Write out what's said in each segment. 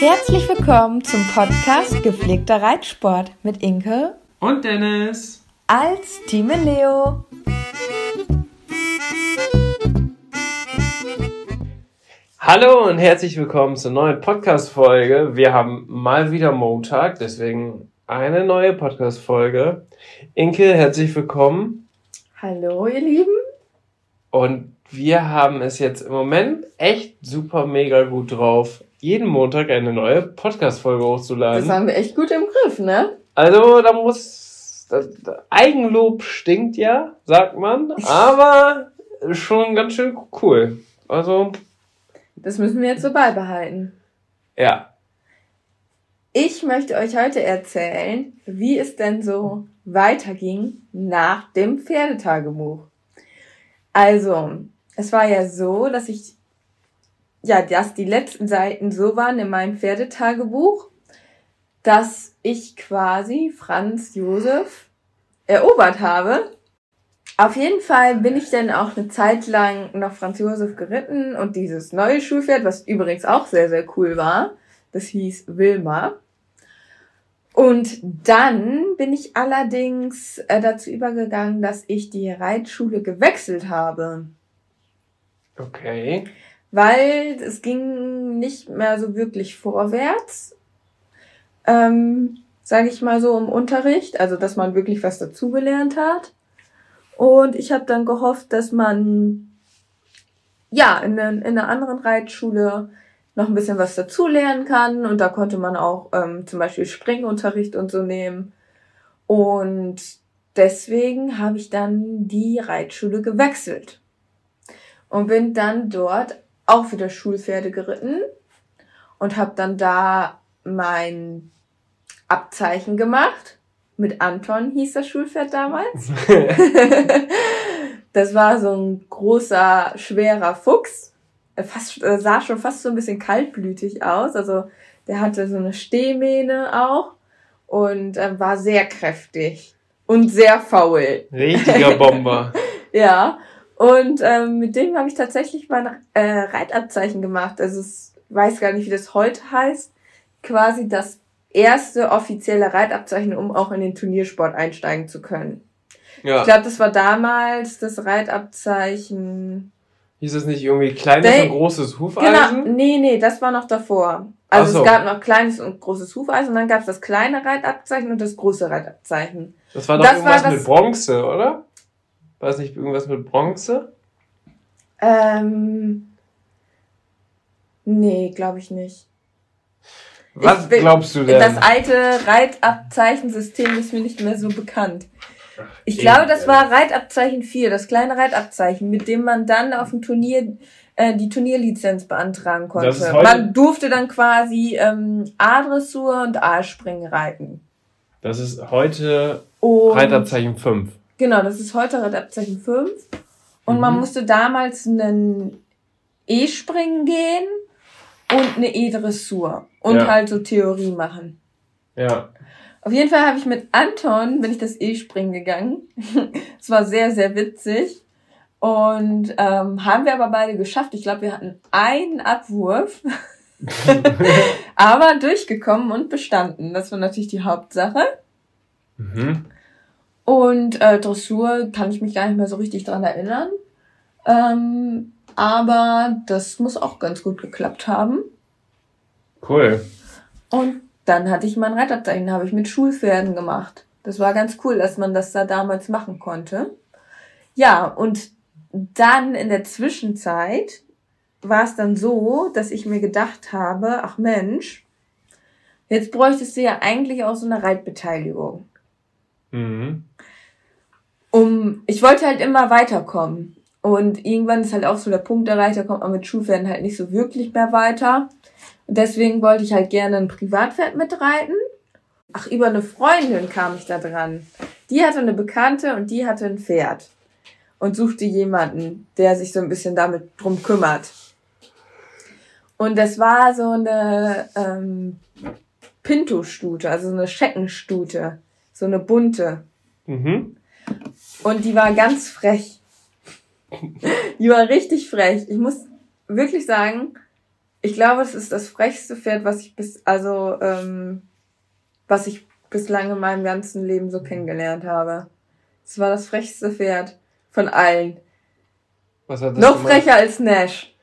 Herzlich willkommen zum Podcast Gepflegter Reitsport mit Inke und Dennis als Team Leo. Hallo und herzlich willkommen zur neuen Podcast-Folge. Wir haben mal wieder Montag, deswegen eine neue Podcast-Folge. Inke, herzlich willkommen. Hallo, ihr Lieben. Und wir haben es jetzt im Moment echt super mega gut drauf, jeden Montag eine neue Podcast-Folge hochzuladen. Das haben wir echt gut im Griff, ne? Also, da muss, das, Eigenlob stinkt ja, sagt man, aber schon ganz schön cool. Also. Das müssen wir jetzt so beibehalten. Ja. Ich möchte euch heute erzählen, wie es denn so weiterging nach dem Pferdetagebuch. Also, es war ja so, dass ich, ja, dass die letzten Seiten so waren in meinem Pferdetagebuch, dass ich quasi Franz Josef erobert habe. Auf jeden Fall bin ich dann auch eine Zeit lang noch Franz Josef geritten und dieses neue Schulpferd, was übrigens auch sehr, sehr cool war, das hieß Wilma. Und dann bin ich allerdings äh, dazu übergegangen, dass ich die Reitschule gewechselt habe. Okay. Weil es ging nicht mehr so wirklich vorwärts, ähm, sage ich mal so im Unterricht, also dass man wirklich was dazugelernt hat. Und ich habe dann gehofft, dass man ja in, in einer anderen Reitschule noch ein bisschen was dazulernen kann. Und da konnte man auch ähm, zum Beispiel Springunterricht und so nehmen. Und deswegen habe ich dann die Reitschule gewechselt und bin dann dort auch wieder Schulpferde geritten und habe dann da mein Abzeichen gemacht. Mit Anton hieß das Schulpferd damals. das war so ein großer, schwerer Fuchs fast, äh, sah schon fast so ein bisschen kaltblütig aus. Also der hatte so eine Stehmähne auch und äh, war sehr kräftig und sehr faul. Richtiger Bomber. ja. Und ähm, mit dem habe ich tatsächlich mein äh, Reitabzeichen gemacht. Also ich weiß gar nicht, wie das heute heißt. Quasi das erste offizielle Reitabzeichen, um auch in den Turniersport einsteigen zu können. Ja. Ich glaube, das war damals das Reitabzeichen Hieß es nicht irgendwie kleines They, und großes Hufeisen? Genau, nee, nee, das war noch davor. Also so. es gab noch kleines und großes Hufeisen und dann gab es das kleine Reitabzeichen und das große Reitabzeichen. Das war doch das irgendwas war das, mit Bronze, oder? War es nicht irgendwas mit Bronze? Ähm. Nee, glaube ich nicht. Was ich, glaubst du denn? Das alte Reitabzeichensystem ist mir nicht mehr so bekannt. Ich glaube, das war Reitabzeichen 4, das kleine Reitabzeichen, mit dem man dann auf dem Turnier äh, die Turnierlizenz beantragen konnte. Man durfte dann quasi ähm, A-Dressur und A-Springen reiten. Das ist heute und, Reitabzeichen 5. Genau, das ist heute Reitabzeichen 5. Und mhm. man musste damals einen E-Springen gehen und eine E-Dressur. Und ja. halt so Theorie machen. Ja. Auf jeden Fall habe ich mit Anton, bin ich das E-Springen gegangen. Es war sehr, sehr witzig. Und ähm, haben wir aber beide geschafft. Ich glaube, wir hatten einen Abwurf. aber durchgekommen und bestanden. Das war natürlich die Hauptsache. Mhm. Und äh, Dressur kann ich mich gar nicht mehr so richtig dran erinnern. Ähm, aber das muss auch ganz gut geklappt haben. Cool. Und dann hatte ich mein Reitabzeichen, habe ich mit Schulpferden gemacht. Das war ganz cool, dass man das da damals machen konnte. Ja, und dann in der Zwischenzeit war es dann so, dass ich mir gedacht habe, ach Mensch, jetzt bräuchtest du ja eigentlich auch so eine Reitbeteiligung. Mhm. um, ich wollte halt immer weiterkommen. Und irgendwann ist halt auch so der Punkt erreicht, da kommt man mit Schulpferden halt nicht so wirklich mehr weiter. Und deswegen wollte ich halt gerne ein Privatpferd mitreiten. Ach, über eine Freundin kam ich da dran. Die hatte eine Bekannte und die hatte ein Pferd. Und suchte jemanden, der sich so ein bisschen damit drum kümmert. Und das war so eine ähm, Pinto-Stute, also eine Scheckenstute. So eine bunte. Mhm. Und die war ganz frech. Die war richtig frech. Ich muss wirklich sagen, ich glaube, es ist das frechste Pferd, was ich bis, also, ähm, was ich bislang in meinem ganzen Leben so kennengelernt habe. Es war das frechste Pferd von allen. Was hat das Noch gemacht? frecher als Nash.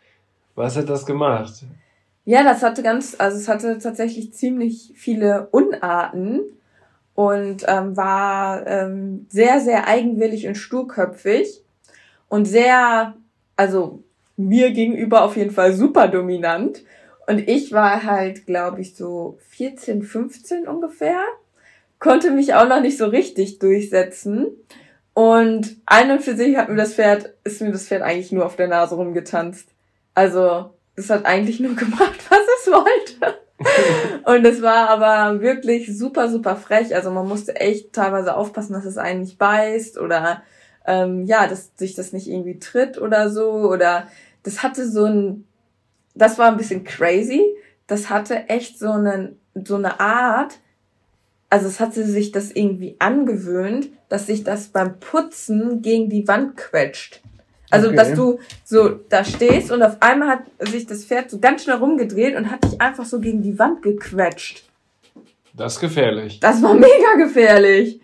Was hat das gemacht? Ja, das hatte ganz, also es hatte tatsächlich ziemlich viele Unarten und ähm, war ähm, sehr, sehr eigenwillig und sturköpfig und sehr, also mir gegenüber auf jeden Fall super dominant. Und ich war halt, glaube ich, so 14, 15 ungefähr, konnte mich auch noch nicht so richtig durchsetzen. Und ein und für sich hat mir das Pferd, ist mir das Pferd eigentlich nur auf der Nase rumgetanzt. Also, es hat eigentlich nur gemacht, was es wollte. und es war aber wirklich super, super frech. Also man musste echt teilweise aufpassen, dass es einen nicht beißt oder ähm, ja, dass sich das nicht irgendwie tritt oder so. Oder das hatte so ein, das war ein bisschen crazy. Das hatte echt so einen, so eine Art, also es hatte sich das irgendwie angewöhnt, dass sich das beim Putzen gegen die Wand quetscht. Also, okay. dass du so da stehst und auf einmal hat sich das Pferd so ganz schnell rumgedreht und hat dich einfach so gegen die Wand gequetscht. Das ist gefährlich. Das war mega gefährlich.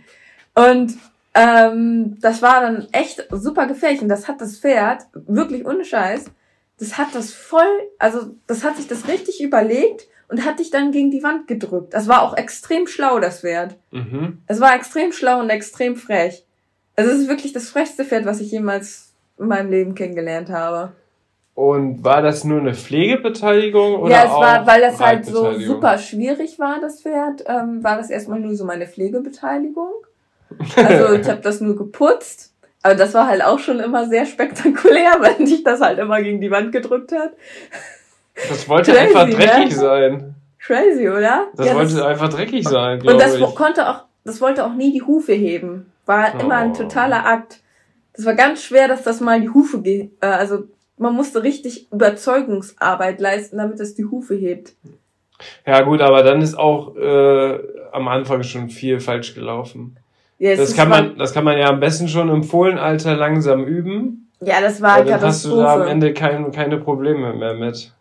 Und ähm, das war dann echt super gefährlich. Und das hat das Pferd, wirklich ohne Scheiß, das hat das voll, also das hat sich das richtig überlegt und hat dich dann gegen die Wand gedrückt. Das war auch extrem schlau, das Pferd. Mhm. Es war extrem schlau und extrem frech. Also es ist wirklich das frechste Pferd, was ich jemals in meinem Leben kennengelernt habe. Und war das nur eine Pflegebeteiligung oder Ja, es war, weil das halt so super schwierig war, das Pferd, ähm, war das erstmal nur so meine Pflegebeteiligung. Also ich habe das nur geputzt, aber das war halt auch schon immer sehr spektakulär, wenn sich das halt immer gegen die Wand gedrückt hat. Das wollte Crazy, einfach ne? dreckig ne? sein. Crazy, oder? Das ja, wollte das, einfach dreckig sein. Und das ich. konnte auch, das wollte auch nie die Hufe heben. War oh. immer ein totaler Akt. Das war ganz schwer, dass das mal die Hufe, ge äh, also man musste richtig Überzeugungsarbeit leisten, damit es die Hufe hebt. Ja gut, aber dann ist auch äh, am Anfang schon viel falsch gelaufen. Ja, das kann man, das kann man ja am besten schon im Fohlenalter langsam üben. Ja, das war eine Katastrophe. Dann hast du da am Ende kein, keine Probleme mehr mit.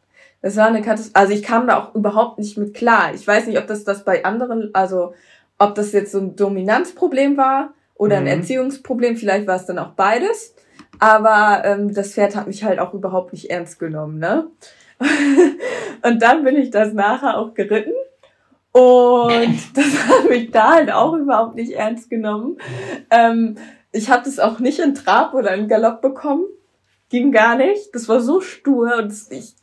Das war eine Katastrophe. Also ich kam da auch überhaupt nicht mit klar. Ich weiß nicht, ob das das bei anderen, also ob das jetzt so ein Dominanzproblem war oder ein mhm. Erziehungsproblem. Vielleicht war es dann auch beides. Aber ähm, das Pferd hat mich halt auch überhaupt nicht ernst genommen, ne? und dann bin ich das nachher auch geritten. Und das hat mich da halt auch überhaupt nicht ernst genommen. Ähm, ich habe das auch nicht in Trab oder in Galopp bekommen. Ging gar nicht. Das war so stur und es, ich,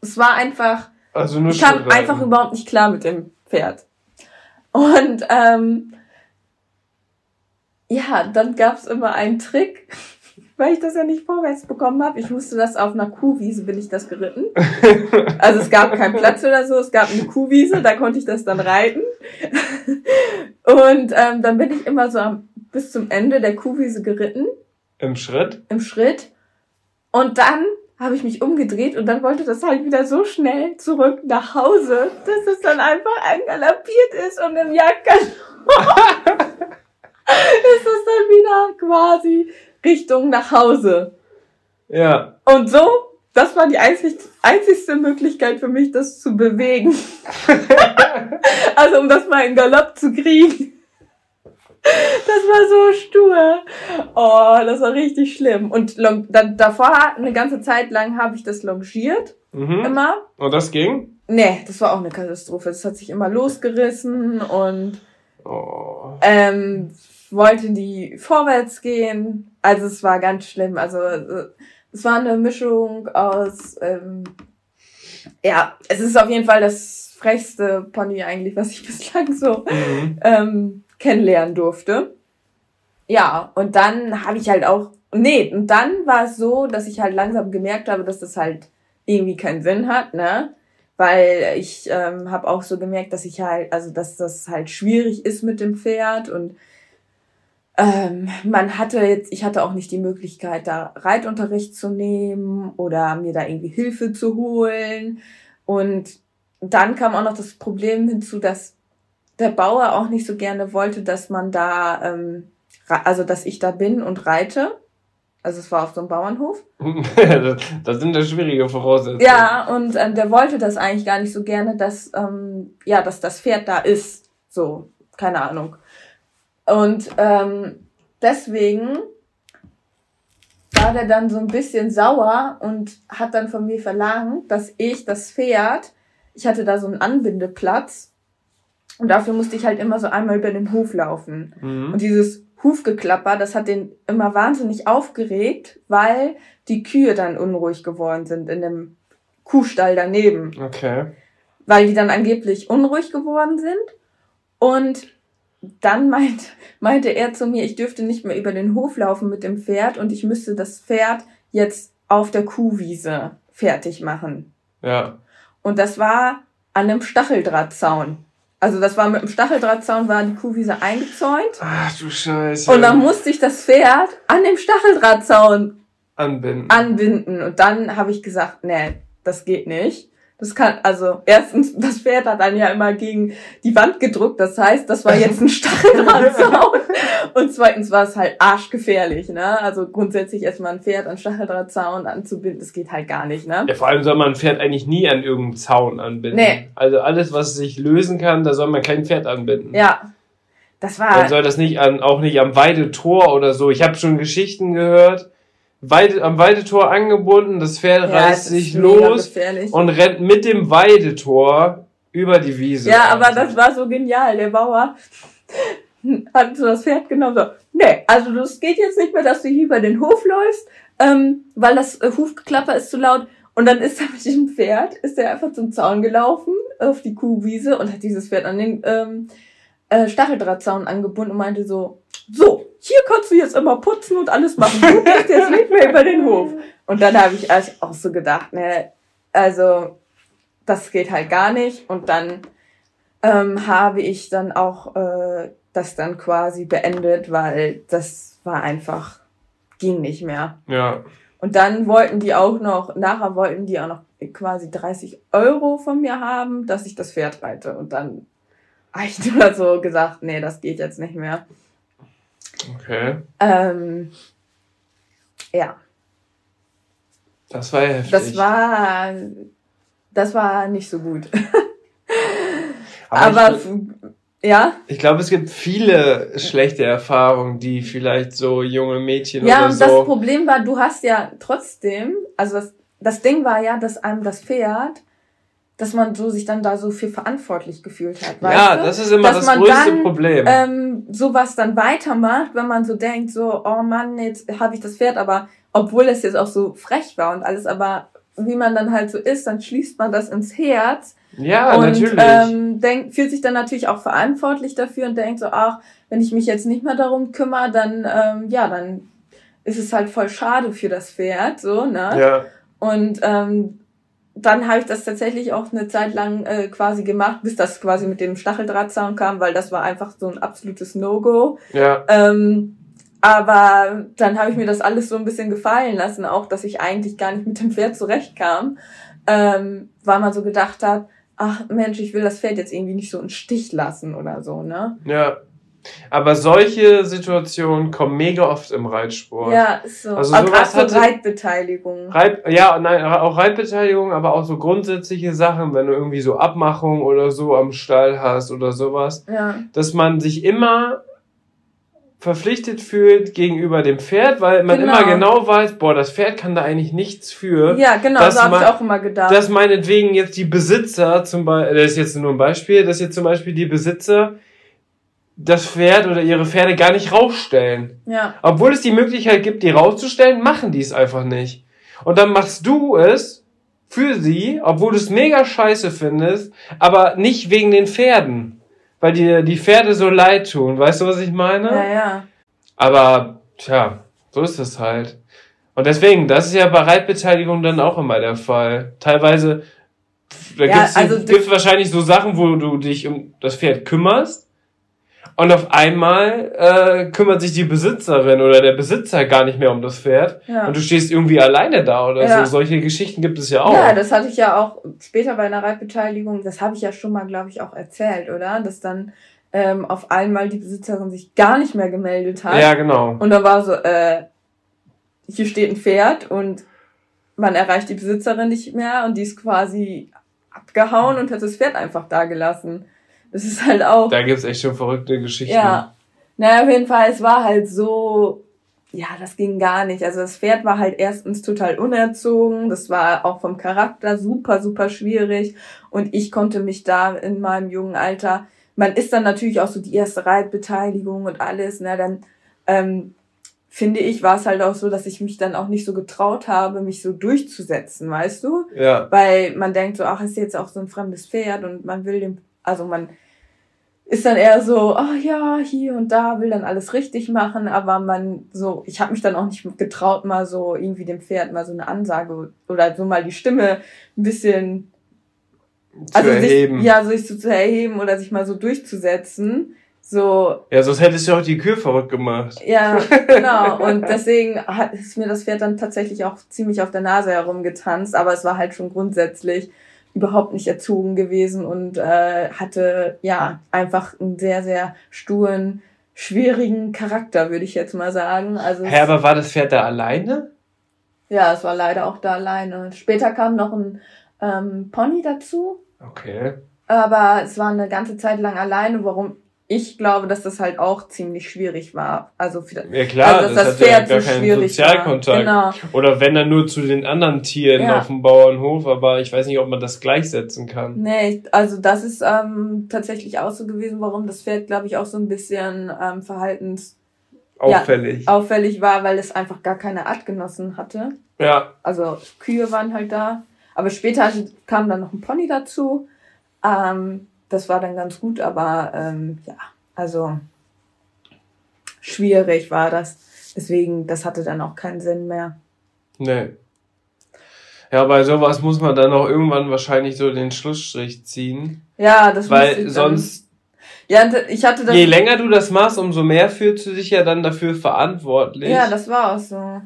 es war einfach. Also nur ich kam einfach überhaupt nicht klar mit dem Pferd. Und ähm, ja, dann gab's immer einen Trick weil ich das ja nicht vorwärts bekommen habe. Ich musste das auf einer Kuhwiese, bin ich das geritten. Also es gab keinen Platz oder so, es gab eine Kuhwiese, da konnte ich das dann reiten. Und ähm, dann bin ich immer so am, bis zum Ende der Kuhwiese geritten. Im Schritt? Im Schritt. Und dann habe ich mich umgedreht und dann wollte das halt wieder so schnell zurück nach Hause, dass es dann einfach eingalappiert ist und im Jagdgalop ist es dann wieder quasi Richtung nach Hause. Ja. Und so, das war die einzig, einzigste Möglichkeit für mich, das zu bewegen. also um das mal in Galopp zu kriegen. Das war so stur. Oh, das war richtig schlimm. Und long, da, davor, eine ganze Zeit lang habe ich das longiert. Mhm. Immer. Und das ging? Nee, das war auch eine Katastrophe. Das hat sich immer losgerissen und oh. ähm, wollte die vorwärts gehen. Also es war ganz schlimm. Also es war eine Mischung aus, ähm, ja, es ist auf jeden Fall das frechste Pony eigentlich, was ich bislang so mhm. ähm, kennenlernen durfte. ja, und dann habe ich halt auch, nee, und dann war es so, dass ich halt langsam gemerkt habe, dass das halt irgendwie keinen Sinn hat, ne? Weil ich ähm, habe auch so gemerkt, dass ich halt, also dass das halt schwierig ist mit dem Pferd und ähm, man hatte jetzt, ich hatte auch nicht die Möglichkeit, da Reitunterricht zu nehmen oder mir da irgendwie Hilfe zu holen. Und dann kam auch noch das Problem hinzu, dass der Bauer auch nicht so gerne wollte, dass man da, ähm, also dass ich da bin und reite. Also es war auf so einem Bauernhof. das sind ja schwierige Voraussetzungen. Ja, und ähm, der wollte das eigentlich gar nicht so gerne, dass, ähm, ja, dass das Pferd da ist. So, keine Ahnung. Und ähm, deswegen war der dann so ein bisschen sauer und hat dann von mir verlangt, dass ich das Pferd, ich hatte da so einen Anbindeplatz und dafür musste ich halt immer so einmal über den Hof laufen. Mhm. Und dieses Hufgeklapper, das hat den immer wahnsinnig aufgeregt, weil die Kühe dann unruhig geworden sind in dem Kuhstall daneben. Okay. Weil die dann angeblich unruhig geworden sind. Und dann meint, meinte er zu mir, ich dürfte nicht mehr über den Hof laufen mit dem Pferd und ich müsste das Pferd jetzt auf der Kuhwiese fertig machen. Ja. Und das war an einem Stacheldrahtzaun. Also das war mit dem Stacheldrahtzaun war die Kuhwiese eingezäunt. Ach du Scheiße. Und dann musste ich das Pferd an dem Stacheldrahtzaun anbinden. anbinden. Und dann habe ich gesagt, nee, das geht nicht. Das kann, also erstens, das Pferd hat dann ja immer gegen die Wand gedrückt. Das heißt, das war jetzt ein Stacheldrahtzaun. und zweitens war es halt arschgefährlich, ne? Also grundsätzlich erstmal ein Pferd an Stacheldrahtzaun anzubinden, das geht halt gar nicht, ne? Ja, vor allem soll man ein Pferd eigentlich nie an irgendeinen Zaun anbinden. Nee. Also alles, was sich lösen kann, da soll man kein Pferd anbinden. Ja. Das war. Dann soll das nicht an, auch nicht am Weidetor oder so. Ich habe schon Geschichten gehört Weide, am Weidetor angebunden, das Pferd ja, reißt sich los und rennt mit dem Weidetor über die Wiese. Ja, aber das war so genial. Der Bauer hat so das Pferd genommen, so, nee, also das geht jetzt nicht mehr, dass du hier über den Hof läufst, ähm, weil das äh, Hufgeklapper ist zu laut. Und dann ist er mit dem Pferd, ist er einfach zum Zaun gelaufen, auf die Kuhwiese und hat dieses Pferd an den ähm, äh, Stacheldrahtzaun angebunden und meinte so, so, hier kannst du jetzt immer putzen und alles machen. Du gehst jetzt nicht mehr über den Hof. Und dann habe ich auch so gedacht, ne, also das geht halt gar nicht. Und dann ähm, habe ich dann auch äh, das dann quasi beendet, weil das war einfach, ging nicht mehr. Ja. Und dann wollten die auch noch, nachher wollten die auch noch quasi 30 Euro von mir haben, dass ich das Pferd reite. Und dann ich nur so gesagt, nee, das geht jetzt nicht mehr. Okay. Ähm, ja. Das war ja heftig. Das war, das war nicht so gut. Aber, Aber ich, ja. Ich glaube, es gibt viele schlechte Erfahrungen, die vielleicht so junge Mädchen ja, oder so. Ja, und das Problem war, du hast ja trotzdem, also das, das Ding war ja, dass einem das Pferd dass man so sich dann da so viel verantwortlich gefühlt hat. Ja, das ist immer dass das größte dann, Problem. Ähm, sowas dann weitermacht, wenn man so denkt, so, oh Mann, jetzt habe ich das Pferd, aber obwohl es jetzt auch so frech war und alles, aber wie man dann halt so ist, dann schließt man das ins Herz. Ja, und, natürlich. Ähm, denkt, fühlt sich dann natürlich auch verantwortlich dafür und denkt so, ach, wenn ich mich jetzt nicht mehr darum kümmere, dann, ähm, ja, dann ist es halt voll schade für das Pferd, so, ne? Ja. Und ähm, dann habe ich das tatsächlich auch eine Zeit lang äh, quasi gemacht, bis das quasi mit dem Stacheldrahtzaun kam, weil das war einfach so ein absolutes No-Go. Ja. Ähm, aber dann habe ich mir das alles so ein bisschen gefallen lassen, auch dass ich eigentlich gar nicht mit dem Pferd zurechtkam, ähm, weil man so gedacht hat, ach Mensch, ich will das Pferd jetzt irgendwie nicht so einen Stich lassen oder so, ne? Ja. Aber solche Situationen kommen mega oft im Reitsport. Ja, ist so. Also aber gerade so Reitbeteiligung. Reit, ja, nein, auch Reitbeteiligung, aber auch so grundsätzliche Sachen, wenn du irgendwie so Abmachungen oder so am Stall hast oder sowas. Ja. Dass man sich immer verpflichtet fühlt gegenüber dem Pferd, weil man genau. immer genau weiß, boah, das Pferd kann da eigentlich nichts für. Ja, genau, so habe ich auch immer gedacht. Dass meinetwegen jetzt die Besitzer zum Beispiel, das ist jetzt nur ein Beispiel, dass jetzt zum Beispiel die Besitzer das Pferd oder ihre Pferde gar nicht rausstellen. Ja. Obwohl es die Möglichkeit gibt, die rauszustellen, machen die es einfach nicht. Und dann machst du es für sie, obwohl du es mega scheiße findest, aber nicht wegen den Pferden. Weil dir die Pferde so leid tun. Weißt du, was ich meine? Ja, ja. Aber, tja, so ist es halt. Und deswegen, das ist ja bei Reitbeteiligung dann auch immer der Fall. Teilweise, da ja, gibt's, also gibt's wahrscheinlich so Sachen, wo du dich um das Pferd kümmerst. Und auf einmal äh, kümmert sich die Besitzerin oder der Besitzer gar nicht mehr um das Pferd. Ja. Und du stehst irgendwie alleine da oder ja. so. Solche Geschichten gibt es ja auch. Ja, das hatte ich ja auch später bei einer Reitbeteiligung, das habe ich ja schon mal, glaube ich, auch erzählt, oder? Dass dann ähm, auf einmal die Besitzerin sich gar nicht mehr gemeldet hat. Ja, genau. Und dann war so, äh, hier steht ein Pferd und man erreicht die Besitzerin nicht mehr und die ist quasi abgehauen und hat das Pferd einfach da gelassen. Das ist halt auch. Da gibt's echt schon verrückte Geschichten. Ja. Naja, auf jeden Fall, es war halt so, ja, das ging gar nicht. Also das Pferd war halt erstens total unerzogen, das war auch vom Charakter super, super schwierig und ich konnte mich da in meinem jungen Alter, man ist dann natürlich auch so die erste Reitbeteiligung und alles, ne, dann ähm, finde ich, war es halt auch so, dass ich mich dann auch nicht so getraut habe, mich so durchzusetzen, weißt du? Ja. Weil man denkt so, ach, ist jetzt auch so ein fremdes Pferd und man will dem, also man ist dann eher so, ach ja, hier und da, will dann alles richtig machen, aber man so, ich habe mich dann auch nicht getraut, mal so irgendwie dem Pferd mal so eine Ansage oder so mal die Stimme ein bisschen zu also erheben. Sich, ja, sich so zu erheben oder sich mal so durchzusetzen. So. Ja, sonst hättest du auch die Kühe verrückt gemacht. Ja, genau. Und deswegen hat, ist mir das Pferd dann tatsächlich auch ziemlich auf der Nase herumgetanzt, aber es war halt schon grundsätzlich überhaupt nicht erzogen gewesen und äh, hatte ja einfach einen sehr, sehr sturen, schwierigen Charakter, würde ich jetzt mal sagen. Also Hä, aber war das Pferd da alleine? Ja, es war leider auch da alleine. Später kam noch ein ähm, Pony dazu. Okay. Aber es war eine ganze Zeit lang alleine, warum ich glaube, dass das halt auch ziemlich schwierig war. Also, für, ja klar, also, dass das, das Pferd ja gar so keinen Sozialkontakt. Genau. Oder wenn dann nur zu den anderen Tieren ja. auf dem Bauernhof, aber ich weiß nicht, ob man das gleichsetzen kann. Nee, also das ist ähm, tatsächlich auch so gewesen, warum das Pferd, glaube ich, auch so ein bisschen ähm, verhaltens auffällig. Ja, auffällig war, weil es einfach gar keine Artgenossen hatte. Ja. Also Kühe waren halt da. Aber später kam dann noch ein Pony dazu. Ähm, das war dann ganz gut, aber ähm, ja, also schwierig war das. Deswegen, das hatte dann auch keinen Sinn mehr. Nee. Ja, bei sowas muss man dann auch irgendwann wahrscheinlich so den Schlussstrich ziehen. Ja, das Weil sonst. Ja, ich hatte das. Je länger du das machst, umso mehr fühlst du dich ja dann dafür verantwortlich. Ja, das war auch so.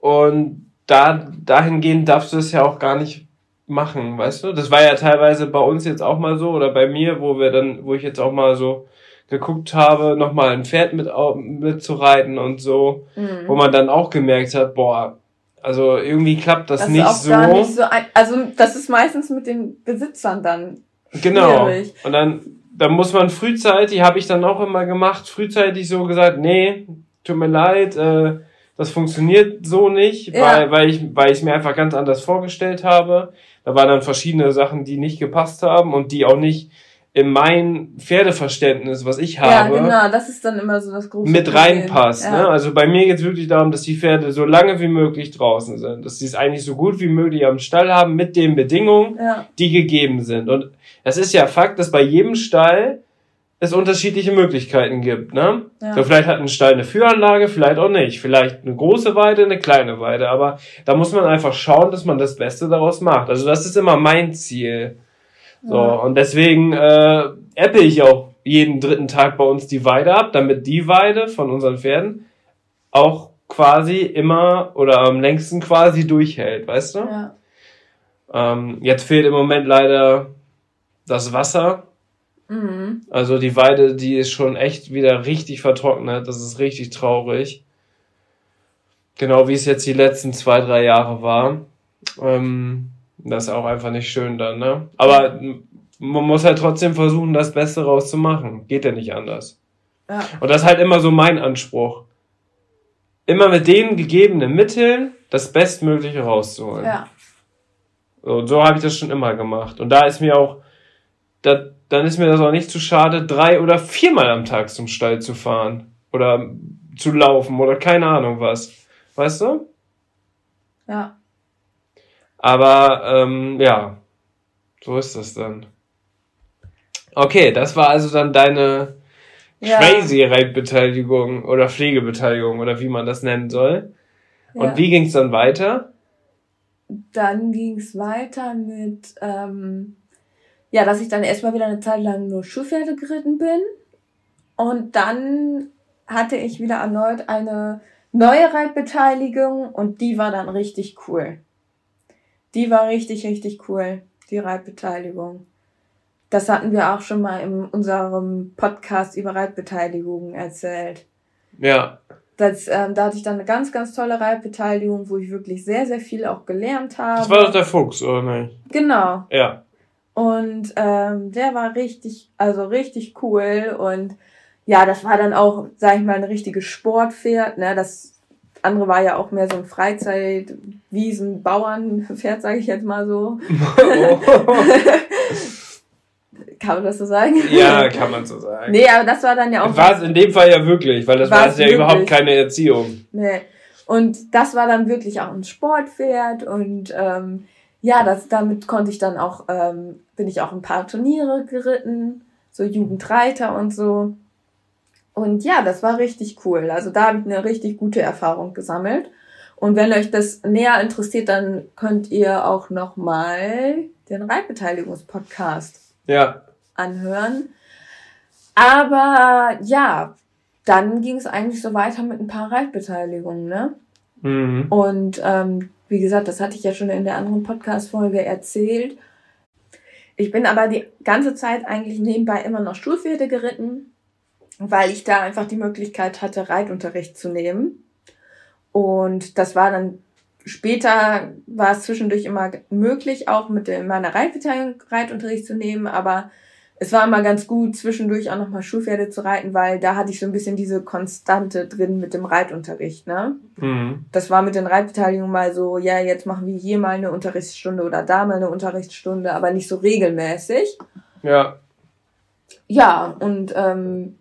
Und da, dahingehend darfst du es ja auch gar nicht machen, weißt du? Das war ja teilweise bei uns jetzt auch mal so oder bei mir, wo wir dann, wo ich jetzt auch mal so geguckt habe, nochmal ein Pferd mit, mitzureiten und so, mhm. wo man dann auch gemerkt hat, boah, also irgendwie klappt das, das nicht, so. nicht so. Ein, also das ist meistens mit den Besitzern dann. Genau. Schwierig. Und dann, dann muss man frühzeitig, habe ich dann auch immer gemacht, frühzeitig so gesagt, nee, tut mir leid, äh, das funktioniert so nicht, ja. weil, weil ich, weil ich mir einfach ganz anders vorgestellt habe. Da waren dann verschiedene Sachen, die nicht gepasst haben und die auch nicht in mein Pferdeverständnis, was ich habe, ja, genau, das ist dann immer so das große mit reinpasst. Ja. Ne? Also bei mir geht es wirklich darum, dass die Pferde so lange wie möglich draußen sind, dass sie es eigentlich so gut wie möglich am Stall haben mit den Bedingungen, ja. die gegeben sind. Und es ist ja Fakt, dass bei jedem Stall es unterschiedliche Möglichkeiten gibt. Ne? Ja. So vielleicht hat ein Stall eine Führanlage, vielleicht auch nicht. Vielleicht eine große Weide, eine kleine Weide. Aber da muss man einfach schauen, dass man das Beste daraus macht. Also das ist immer mein Ziel. So ja. und deswegen äh, apple ich auch jeden dritten Tag bei uns die Weide ab, damit die Weide von unseren Pferden auch quasi immer oder am längsten quasi durchhält, weißt du? Ja. Ähm, jetzt fehlt im Moment leider das Wasser Mhm. Also die Weide, die ist schon echt wieder richtig vertrocknet. Das ist richtig traurig. Genau wie es jetzt die letzten zwei, drei Jahre war. Ähm, das ist auch einfach nicht schön dann, ne? Aber man muss halt trotzdem versuchen, das Beste rauszumachen. Geht ja nicht anders. Ja. Und das ist halt immer so mein Anspruch. Immer mit den gegebenen Mitteln das Bestmögliche rauszuholen. Ja. So, so habe ich das schon immer gemacht. Und da ist mir auch, da, dann ist mir das auch nicht zu schade, drei oder viermal am Tag zum Stall zu fahren. Oder zu laufen oder keine Ahnung was. Weißt du? Ja. Aber ähm, ja, so ist das dann. Okay, das war also dann deine, ja. Crazy-Reitbeteiligung oder Pflegebeteiligung oder wie man das nennen soll. Und ja. wie ging es dann weiter? Dann ging es weiter mit, ähm, ja, dass ich dann erstmal wieder eine Zeit lang nur Schulpferde geritten bin. Und dann hatte ich wieder erneut eine neue Reitbeteiligung und die war dann richtig cool. Die war richtig, richtig cool, die Reitbeteiligung. Das hatten wir auch schon mal in unserem Podcast über Reitbeteiligung erzählt. Ja. Das, ähm, da hatte ich dann eine ganz, ganz tolle Reitbeteiligung, wo ich wirklich sehr, sehr viel auch gelernt habe. Das war doch der Fuchs, oder nicht? Genau. Ja. Und ähm, der war richtig, also richtig cool. Und ja, das war dann auch, sag ich mal, ein richtiges Sportpferd. Ne? Das andere war ja auch mehr so ein Freizeit, Wiesen, Bauernpferd, sage ich jetzt mal so. Oh. Kann man das so sagen? Ja, kann man so sagen. Nee, aber das war dann ja auch. War es in dem Fall ja wirklich, weil das war ja überhaupt keine Erziehung. Nee. Und das war dann wirklich auch ein Sportpferd und ähm, ja, das, damit konnte ich dann auch, ähm, bin ich auch ein paar Turniere geritten, so Jugendreiter und so. Und ja, das war richtig cool. Also da habe ich eine richtig gute Erfahrung gesammelt. Und wenn euch das näher interessiert, dann könnt ihr auch nochmal den Reitbeteiligungspodcast ja. anhören. Aber ja, dann ging es eigentlich so weiter mit ein paar Reitbeteiligungen, ne? Mhm. Und ähm, wie gesagt, das hatte ich ja schon in der anderen Podcast-Folge erzählt. Ich bin aber die ganze Zeit eigentlich nebenbei immer noch Schulpferde geritten, weil ich da einfach die Möglichkeit hatte, Reitunterricht zu nehmen. Und das war dann Später war es zwischendurch immer möglich, auch mit meiner Reitbeteiligung Reitunterricht zu nehmen, aber es war immer ganz gut, zwischendurch auch nochmal Schulpferde zu reiten, weil da hatte ich so ein bisschen diese Konstante drin mit dem Reitunterricht, ne? Mhm. Das war mit den Reitbeteiligungen mal so, ja, jetzt machen wir hier mal eine Unterrichtsstunde oder da mal eine Unterrichtsstunde, aber nicht so regelmäßig. Ja. Ja, und ähm,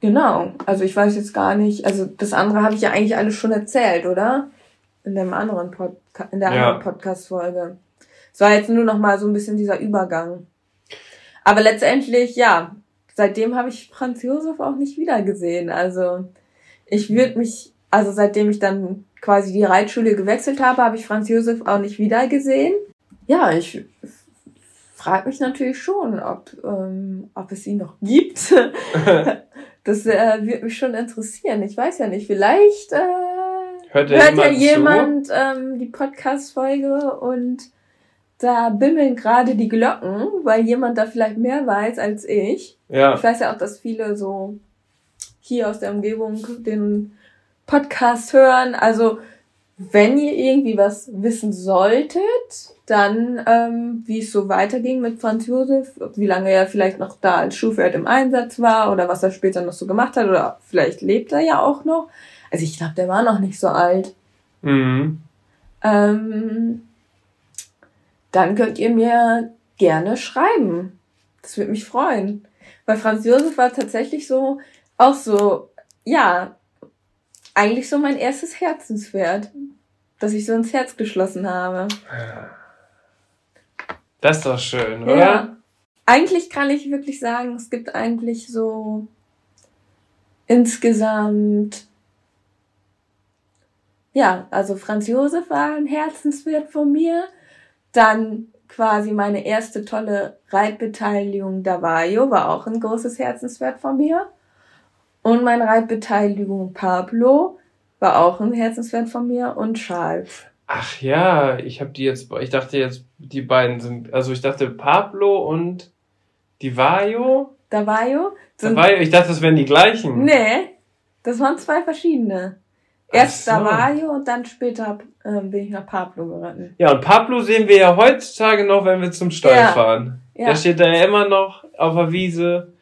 Genau. Also ich weiß jetzt gar nicht, also das andere habe ich ja eigentlich alles schon erzählt, oder? In dem anderen Podca in der ja. anderen Podcast-Folge. Es war jetzt nur noch mal so ein bisschen dieser Übergang. Aber letztendlich, ja, seitdem habe ich Franz Josef auch nicht wieder gesehen. Also ich würde mich, also seitdem ich dann quasi die Reitschule gewechselt habe, habe ich Franz Josef auch nicht wieder gesehen. Ja, ich frage mich natürlich schon, ob, ähm, ob es ihn noch gibt. Das äh, würde mich schon interessieren. Ich weiß ja nicht, vielleicht äh, hört, hört ja jemand ähm, die Podcast-Folge und da bimmeln gerade die Glocken, weil jemand da vielleicht mehr weiß als ich. Ja. Ich weiß ja auch, dass viele so hier aus der Umgebung den Podcast hören. Also wenn ihr irgendwie was wissen solltet, dann ähm, wie es so weiterging mit Franz Josef, wie lange er vielleicht noch da als Schulpferd im Einsatz war oder was er später noch so gemacht hat oder vielleicht lebt er ja auch noch. Also ich glaube, der war noch nicht so alt. Mhm. Ähm, dann könnt ihr mir gerne schreiben. Das würde mich freuen. Weil Franz Josef war tatsächlich so, auch so, ja, eigentlich so mein erstes Herzenspferd, das ich so ins Herz geschlossen habe. Das ist doch schön, oder? Ja. Eigentlich kann ich wirklich sagen, es gibt eigentlich so insgesamt ja, also Franz Josef war ein Herzenswert von mir. Dann quasi meine erste tolle Reitbeteiligung Davajo war auch ein großes Herzenswert von mir. Und meine Reitbeteiligung Pablo war auch ein Herzenswert von mir und Charles. Ach ja, ich habe die jetzt, ich dachte jetzt, die beiden sind, also ich dachte Pablo und Divayo. Davayo? Davayo, ich dachte, das wären die gleichen. Nee, das waren zwei verschiedene. Erst so. Davayo und dann später äh, bin ich nach Pablo geritten. Ja, und Pablo sehen wir ja heutzutage noch, wenn wir zum Stall ja. fahren. Ja. Der steht da ja immer noch auf der Wiese.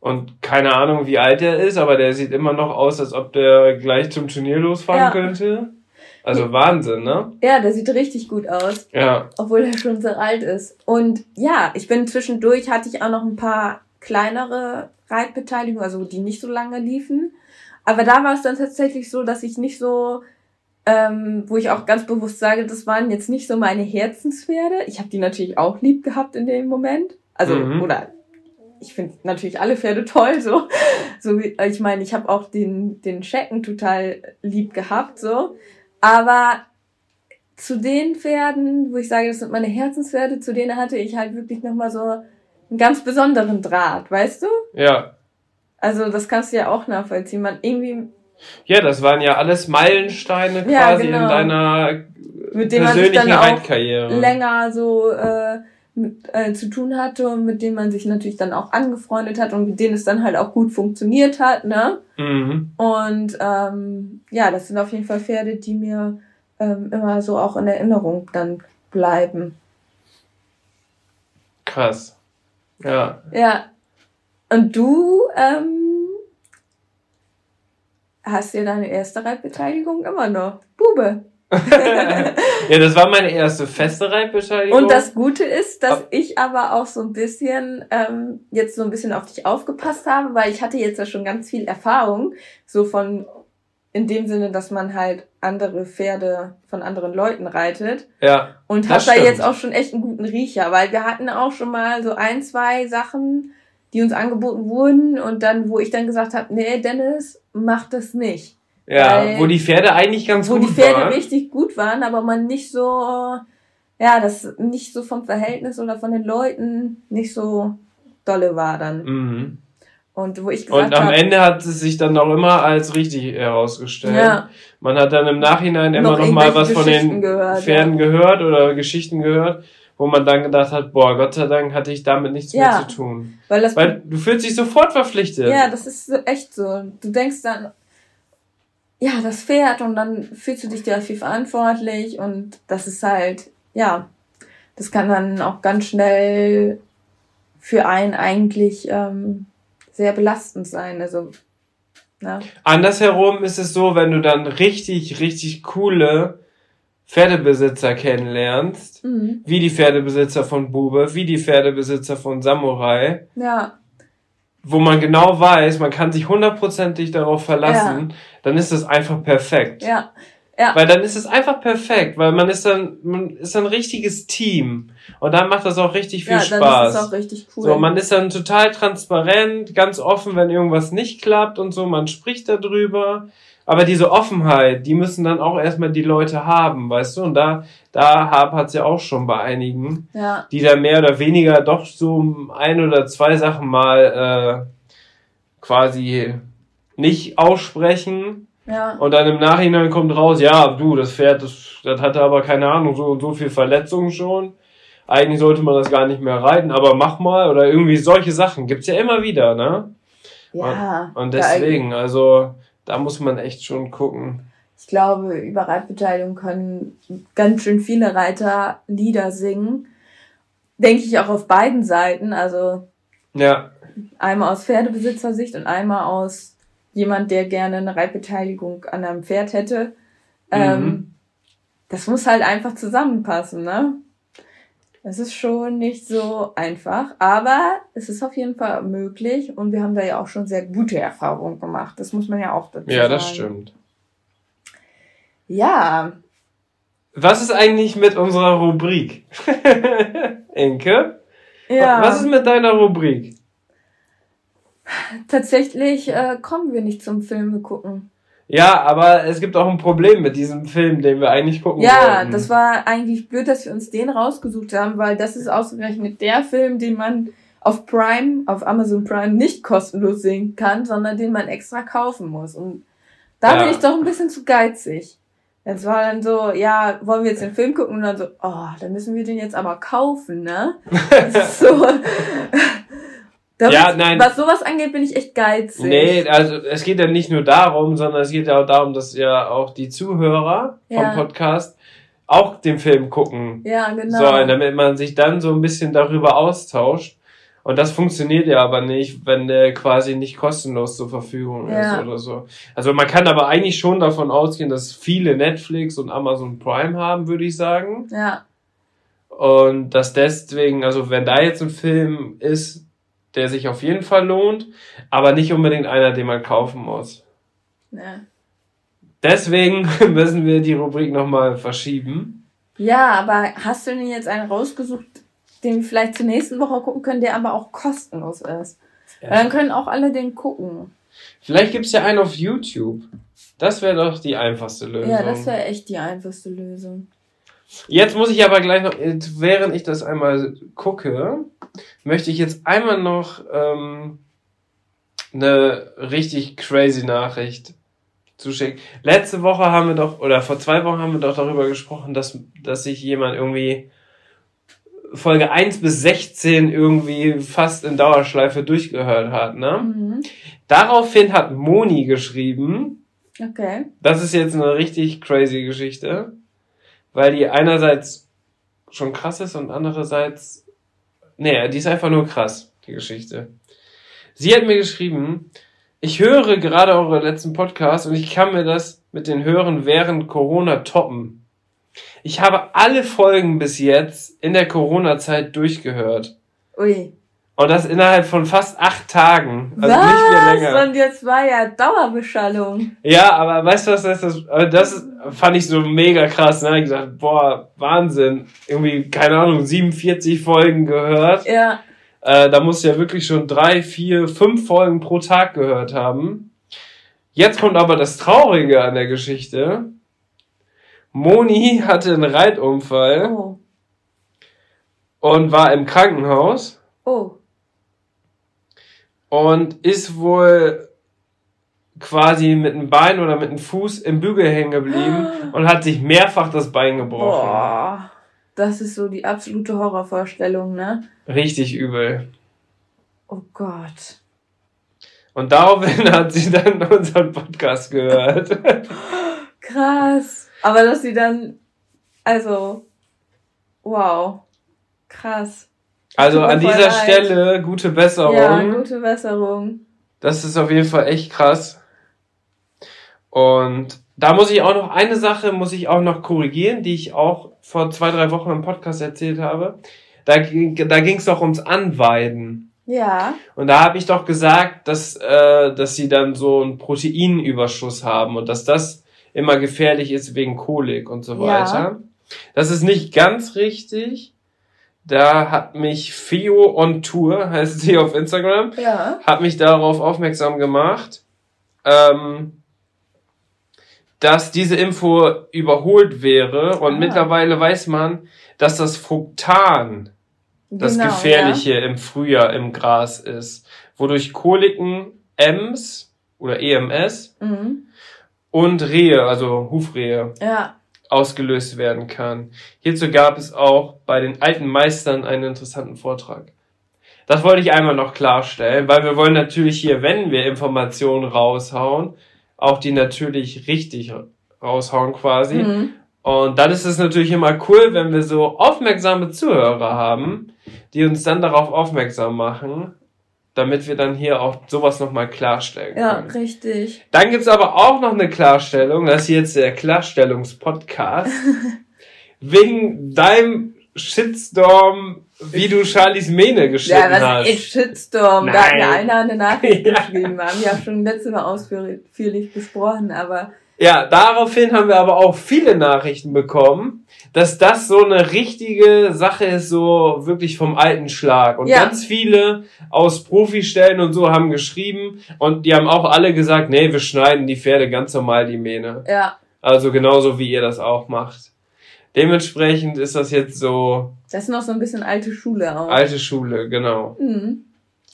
Und keine Ahnung, wie alt er ist, aber der sieht immer noch aus, als ob der gleich zum Turnier losfahren ja. könnte. Also Wahnsinn, ne? Ja, der sieht richtig gut aus. Ja. Obwohl er schon so alt ist. Und ja, ich bin zwischendurch, hatte ich auch noch ein paar kleinere Reitbeteiligungen, also die nicht so lange liefen. Aber da war es dann tatsächlich so, dass ich nicht so, ähm, wo ich auch ganz bewusst sage, das waren jetzt nicht so meine Herzenspferde. Ich habe die natürlich auch lieb gehabt in dem Moment. Also, mhm. oder ich finde natürlich alle Pferde toll, so. so wie, ich meine, ich habe auch den, den Schecken total lieb gehabt, so. Aber zu den Pferden, wo ich sage, das sind meine Herzenspferde, zu denen hatte ich halt wirklich nochmal so einen ganz besonderen Draht, weißt du? Ja. Also das kannst du ja auch nachvollziehen. Man irgendwie. Ja, das waren ja alles Meilensteine quasi ja, genau. in deiner mit dem man sich dann auch länger so äh, mit, äh, zu tun hatte und mit denen man sich natürlich dann auch angefreundet hat und mit denen es dann halt auch gut funktioniert hat, ne? Mhm. Und ähm, ja, das sind auf jeden Fall Pferde, die mir ähm, immer so auch in Erinnerung dann bleiben. Krass. Ja. Ja. Und du ähm, hast dir deine erste Reitbeteiligung immer noch. Bube. ja, das war meine erste feste Reitbeteiligung. Und das Gute ist, dass ich aber auch so ein bisschen ähm, jetzt so ein bisschen auf dich aufgepasst habe, weil ich hatte jetzt ja schon ganz viel Erfahrung, so von in dem Sinne, dass man halt andere Pferde von anderen Leuten reitet. Ja. Und hat da jetzt auch schon echt einen guten Riecher, weil wir hatten auch schon mal so ein, zwei Sachen, die uns angeboten wurden und dann, wo ich dann gesagt habe, nee, Dennis, mach das nicht. Ja, weil, wo die Pferde eigentlich ganz gut waren. Wo die Pferde waren. richtig gut waren, aber man nicht so, ja, das nicht so vom Verhältnis oder von den Leuten nicht so dolle war dann. Mhm. Und wo ich gesagt Und am hab, Ende hat es sich dann noch immer als richtig herausgestellt. Ja. Man hat dann im Nachhinein immer noch, noch mal was von den gehört, Pferden ja. gehört oder Geschichten gehört, wo man dann gedacht hat, boah, Gott sei Dank hatte ich damit nichts ja. mehr zu tun. Weil, das Weil du fühlst dich sofort verpflichtet. Ja, das ist echt so. Du denkst dann, ja, das Pferd und dann fühlst du dich dafür verantwortlich und das ist halt, ja, das kann dann auch ganz schnell für einen eigentlich ähm, sehr belastend sein. Also, ne? Andersherum ist es so, wenn du dann richtig, richtig coole Pferdebesitzer kennenlernst, mhm. wie die Pferdebesitzer von Bube, wie die Pferdebesitzer von Samurai. Ja. Wo man genau weiß, man kann sich hundertprozentig darauf verlassen, ja. dann ist das einfach perfekt. Ja. Ja. Weil dann ist es einfach perfekt, weil man ist dann, man ist ein richtiges Team. Und dann macht das auch richtig viel ja, Spaß. Dann ist es auch richtig cool. So, man ist dann total transparent, ganz offen, wenn irgendwas nicht klappt und so, man spricht darüber. Aber diese Offenheit, die müssen dann auch erstmal die Leute haben, weißt du? Und da, da hat's ja auch schon bei einigen, ja. die da mehr oder weniger doch so ein oder zwei Sachen mal äh, quasi nicht aussprechen ja. Und dann im Nachhinein kommt raus, ja, du, das Pferd, das, das hatte aber keine Ahnung, so und so viel Verletzungen schon. Eigentlich sollte man das gar nicht mehr reiten, aber mach mal oder irgendwie solche Sachen gibt's ja immer wieder, ne? Ja. Und, und deswegen, also da muss man echt schon gucken. Ich glaube, über Reitbeteiligung können ganz schön viele Reiter Lieder singen. Denke ich auch auf beiden Seiten. Also ja. einmal aus Pferdebesitzersicht und einmal aus jemand, der gerne eine Reitbeteiligung an einem Pferd hätte. Ähm, mhm. das muss halt einfach zusammenpassen, ne? Das ist schon nicht so einfach, aber es ist auf jeden Fall möglich und wir haben da ja auch schon sehr gute Erfahrungen gemacht. Das muss man ja auch dazu sagen. Ja, das stimmt. Ja. Was ist eigentlich mit unserer Rubrik? Enke? Ja. Was ist mit deiner Rubrik? Tatsächlich äh, kommen wir nicht zum Filme gucken. Ja, aber es gibt auch ein Problem mit diesem Film, den wir eigentlich gucken Ja, wollten. das war eigentlich blöd, dass wir uns den rausgesucht haben, weil das ist ausgerechnet der Film, den man auf Prime, auf Amazon Prime nicht kostenlos sehen kann, sondern den man extra kaufen muss. Und da ja. bin ich doch ein bisschen zu geizig. Es war dann so, ja, wollen wir jetzt den Film gucken? Und dann so, oh, dann müssen wir den jetzt aber kaufen, ne? so, damit, ja, nein. Was sowas angeht, bin ich echt geizig. Nee, also es geht ja nicht nur darum, sondern es geht ja auch darum, dass ja auch die Zuhörer ja. vom Podcast auch den Film gucken ja, genau. sollen, damit man sich dann so ein bisschen darüber austauscht. Und das funktioniert ja aber nicht, wenn der quasi nicht kostenlos zur Verfügung ja. ist oder so. Also man kann aber eigentlich schon davon ausgehen, dass viele Netflix und Amazon Prime haben, würde ich sagen. Ja. Und dass deswegen, also wenn da jetzt ein Film ist, der sich auf jeden Fall lohnt, aber nicht unbedingt einer, den man kaufen muss. Ja. Deswegen müssen wir die Rubrik nochmal verschieben. Ja, aber hast du denn jetzt einen rausgesucht, den wir vielleicht zur nächsten Woche gucken können, der aber auch kostenlos ist. Ja. Dann können auch alle den gucken. Vielleicht gibt es ja einen auf YouTube. Das wäre doch die einfachste Lösung. Ja, das wäre echt die einfachste Lösung. Jetzt muss ich aber gleich noch, während ich das einmal gucke, möchte ich jetzt einmal noch ähm, eine richtig crazy Nachricht zuschicken. Letzte Woche haben wir doch, oder vor zwei Wochen haben wir doch darüber gesprochen, dass, dass sich jemand irgendwie Folge 1 bis 16 irgendwie fast in Dauerschleife durchgehört hat, ne? Mhm. Daraufhin hat Moni geschrieben. Okay. Das ist jetzt eine richtig crazy Geschichte, weil die einerseits schon krass ist und andererseits, nee, die ist einfach nur krass, die Geschichte. Sie hat mir geschrieben, ich höre gerade eure letzten Podcasts und ich kann mir das mit den Hören während Corona toppen. Ich habe alle Folgen bis jetzt in der Corona-Zeit durchgehört. Ui. Und das innerhalb von fast acht Tagen. Also was? nicht mehr länger. Und jetzt war ja Dauerbeschallung. Ja, aber weißt du was das ist? Das fand ich so mega krass. Ne? Ich gesagt, boah, Wahnsinn. Irgendwie, keine Ahnung, 47 Folgen gehört. Ja. Äh, da musst du ja wirklich schon drei, vier, fünf Folgen pro Tag gehört haben. Jetzt kommt aber das Traurige an der Geschichte. Moni hatte einen Reitunfall oh. und war im Krankenhaus. Oh. Und ist wohl quasi mit einem Bein oder mit einem Fuß im Bügel hängen geblieben und hat sich mehrfach das Bein gebrochen. Boah, das ist so die absolute Horrorvorstellung, ne? Richtig übel. Oh Gott. Und daraufhin hat sie dann unseren Podcast gehört. Krass. Aber dass sie dann, also, wow, krass. Also an dieser leid. Stelle gute Besserung. Ja, gute Besserung. Das ist auf jeden Fall echt krass. Und da muss ich auch noch eine Sache muss ich auch noch korrigieren, die ich auch vor zwei drei Wochen im Podcast erzählt habe. Da, da ging es doch ums Anweiden. Ja. Und da habe ich doch gesagt, dass äh, dass sie dann so einen Proteinüberschuss haben und dass das immer gefährlich ist wegen Kolik und so weiter. Ja. Das ist nicht ganz richtig. Da hat mich Fio on Tour, heißt sie auf Instagram, ja. hat mich darauf aufmerksam gemacht, ähm, dass diese Info überholt wäre und ah. mittlerweile weiß man, dass das Fructan das genau, Gefährliche ja. im Frühjahr im Gras ist, wodurch Koliken EMS oder EMS mhm und Rehe, also Hufrehe, ja. Ausgelöst werden kann. Hierzu gab es auch bei den alten Meistern einen interessanten Vortrag. Das wollte ich einmal noch klarstellen, weil wir wollen natürlich hier, wenn wir Informationen raushauen, auch die natürlich richtig raushauen quasi. Mhm. Und dann ist es natürlich immer cool, wenn wir so aufmerksame Zuhörer haben, die uns dann darauf aufmerksam machen, damit wir dann hier auch sowas nochmal klarstellen können. Ja, richtig. Dann gibt's aber auch noch eine Klarstellung, das ist jetzt der Klarstellungspodcast. wegen deinem Shitstorm, wie du Charlies Mähne geschnitten hast. Ja, was ist Shitstorm? Nein. Da hat mir einer eine Nachricht ja. geschrieben. Wir haben ja schon letztes Mal ausführlich besprochen, aber... Ja, daraufhin haben wir aber auch viele Nachrichten bekommen, dass das so eine richtige Sache ist, so wirklich vom alten Schlag. Und ja. ganz viele aus Profistellen und so haben geschrieben und die haben auch alle gesagt, nee, wir schneiden die Pferde ganz normal die Mähne. Ja. Also genauso wie ihr das auch macht. Dementsprechend ist das jetzt so. Das ist noch so ein bisschen alte Schule auch. Alte Schule, genau. Mhm.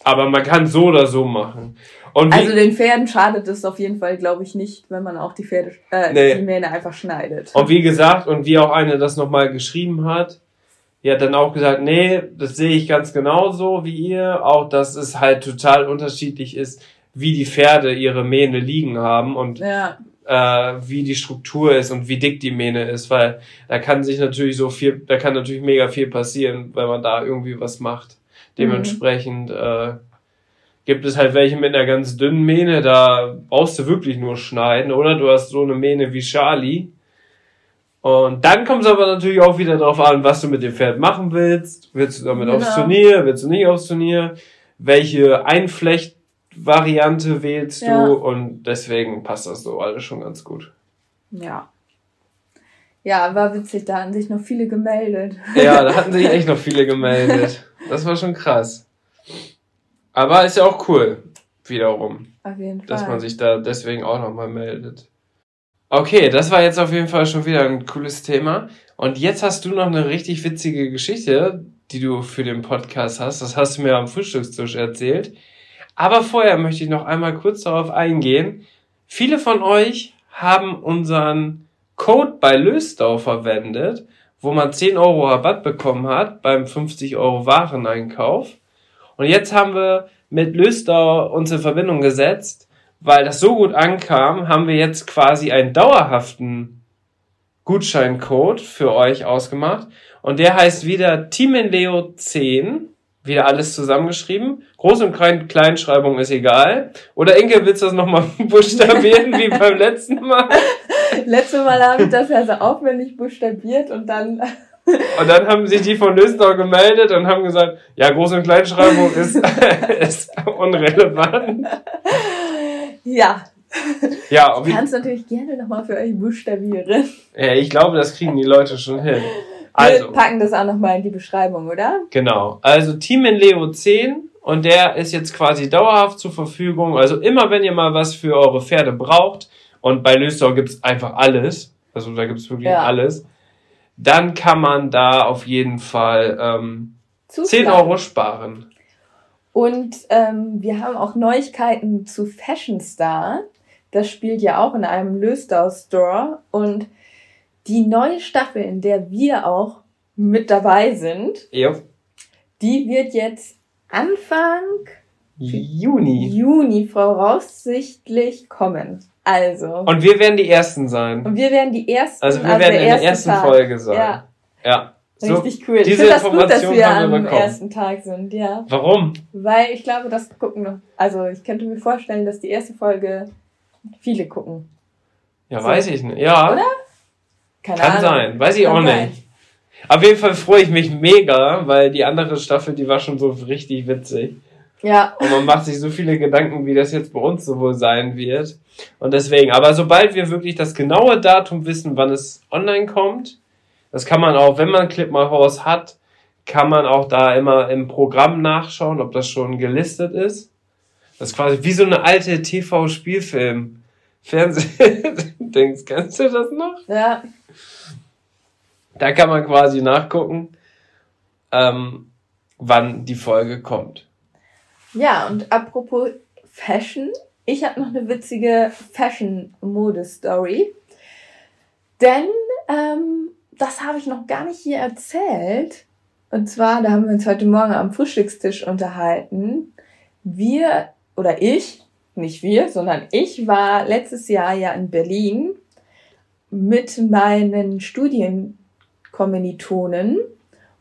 Aber man kann so oder so machen. Also den Pferden schadet es auf jeden Fall, glaube ich, nicht, wenn man auch die Pferde, äh, nee. die Mähne einfach schneidet. Und wie gesagt, und wie auch eine das nochmal geschrieben hat, die hat dann auch gesagt, nee, das sehe ich ganz genauso wie ihr, auch dass es halt total unterschiedlich ist, wie die Pferde ihre Mähne liegen haben und ja. äh, wie die Struktur ist und wie dick die Mähne ist, weil da kann sich natürlich so viel, da kann natürlich mega viel passieren, wenn man da irgendwie was macht. Mhm. Dementsprechend mhm. äh, gibt es halt welche mit einer ganz dünnen Mähne, da brauchst du wirklich nur schneiden, oder? Du hast so eine Mähne wie Charlie. Und dann kommt es aber natürlich auch wieder darauf an, was du mit dem Pferd machen willst. Willst du damit genau. aufs Turnier? Willst du nicht aufs Turnier? Welche Einflechtvariante wählst ja. du? Und deswegen passt das so alles schon ganz gut. Ja. Ja, war witzig, da hatten sich noch viele gemeldet. Ja, da hatten sich echt noch viele gemeldet. Das war schon krass. Aber ist ja auch cool, wiederum. Auf jeden Fall. Dass man sich da deswegen auch nochmal meldet. Okay, das war jetzt auf jeden Fall schon wieder ein cooles Thema. Und jetzt hast du noch eine richtig witzige Geschichte, die du für den Podcast hast. Das hast du mir am Frühstückstisch erzählt. Aber vorher möchte ich noch einmal kurz darauf eingehen. Viele von euch haben unseren Code bei Löstau verwendet, wo man 10 Euro Rabatt bekommen hat beim 50 Euro Wareneinkauf. Und jetzt haben wir mit Löstau uns in Verbindung gesetzt, weil das so gut ankam, haben wir jetzt quasi einen dauerhaften Gutscheincode für euch ausgemacht. Und der heißt wieder Teaminleo 10. Wieder alles zusammengeschrieben. Groß- und Klein Kleinschreibung ist egal. Oder Inke, willst du das nochmal buchstabieren wie beim letzten Mal? Letztes Mal habe ich das ja so aufwendig buchstabiert und dann und dann haben sich die von Lösdau gemeldet und haben gesagt, ja, Groß- und Kleinschreibung ist, ist unrelevant. Ja. Ja, du kannst natürlich gerne nochmal für euch buchstabieren. Ja, ich glaube, das kriegen die Leute schon hin. Also, Wir packen das auch nochmal in die Beschreibung, oder? Genau. Also Team in Leo 10 und der ist jetzt quasi dauerhaft zur Verfügung. Also immer, wenn ihr mal was für eure Pferde braucht und bei Lösdau gibt's einfach alles, also da gibt's wirklich ja. alles, dann kann man da auf jeden Fall ähm, 10 Euro sparen. Und ähm, wir haben auch Neuigkeiten zu Fashion Star. Das spielt ja auch in einem Löstau Store. Und die neue Staffel, in der wir auch mit dabei sind, ja. die wird jetzt Anfang Juni. Juni voraussichtlich kommen. Also. Und wir werden die Ersten sein. Und wir werden die Ersten. Also wir also werden in der ersten Tag. Folge sein. Ja. ja. So, Richtig cool. ich finde das gut, dass wir am ersten Tag sind, ja. Warum? Weil ich glaube, das gucken noch. Also ich könnte mir vorstellen, dass die erste Folge viele gucken. Ja, so. weiß ich nicht. Ja. Oder? Keine Kann Ahnung. sein. Weiß ich Kann auch sein. nicht. Auf jeden Fall freue ich mich mega, weil die andere Staffel, die war schon so richtig witzig. Ja. Und man macht sich so viele Gedanken, wie das jetzt bei uns so wohl sein wird. Und deswegen, aber sobald wir wirklich das genaue Datum wissen, wann es online kommt, das kann man auch, wenn man Clip My Horse hat, kann man auch da immer im Programm nachschauen, ob das schon gelistet ist. Das ist quasi wie so eine alte TV-Spielfilm. Fernsehen. Denkst, kennst du das noch? Ja. Da kann man quasi nachgucken, ähm, wann die Folge kommt. Ja, und apropos Fashion, ich habe noch eine witzige Fashion-Mode-Story. Denn ähm, das habe ich noch gar nicht hier erzählt. Und zwar, da haben wir uns heute Morgen am Frühstückstisch unterhalten. Wir oder ich, nicht wir, sondern ich war letztes Jahr ja in Berlin mit meinen Studienkommilitonen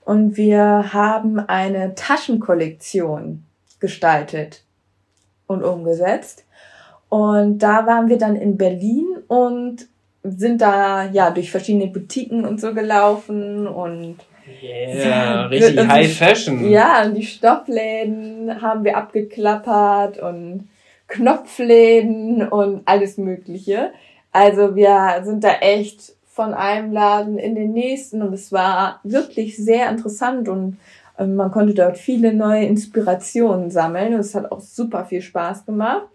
und wir haben eine Taschenkollektion gestaltet und umgesetzt. Und da waren wir dann in Berlin und sind da ja durch verschiedene Boutiquen und so gelaufen und Yeah, richtig High Fashion. Ja, und die Stoffläden haben wir abgeklappert und Knopfläden und alles Mögliche. Also wir sind da echt von einem Laden in den nächsten und es war wirklich sehr interessant und man konnte dort viele neue Inspirationen sammeln und es hat auch super viel Spaß gemacht,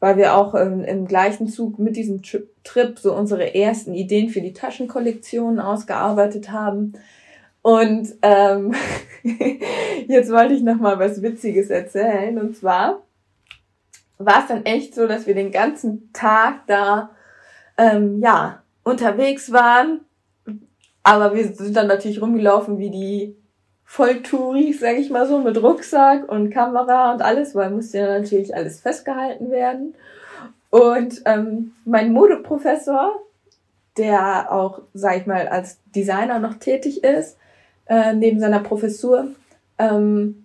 weil wir auch ähm, im gleichen Zug mit diesem Trip so unsere ersten Ideen für die Taschenkollektion ausgearbeitet haben. Und ähm, jetzt wollte ich noch mal was Witziges erzählen. Und zwar war es dann echt so, dass wir den ganzen Tag da ähm, ja unterwegs waren. Aber wir sind dann natürlich rumgelaufen wie die Volltouris, sag ich mal so, mit Rucksack und Kamera und alles, weil musste ja natürlich alles festgehalten werden. Und ähm, mein Modeprofessor, der auch, sag ich mal, als Designer noch tätig ist, äh, neben seiner Professur, ähm,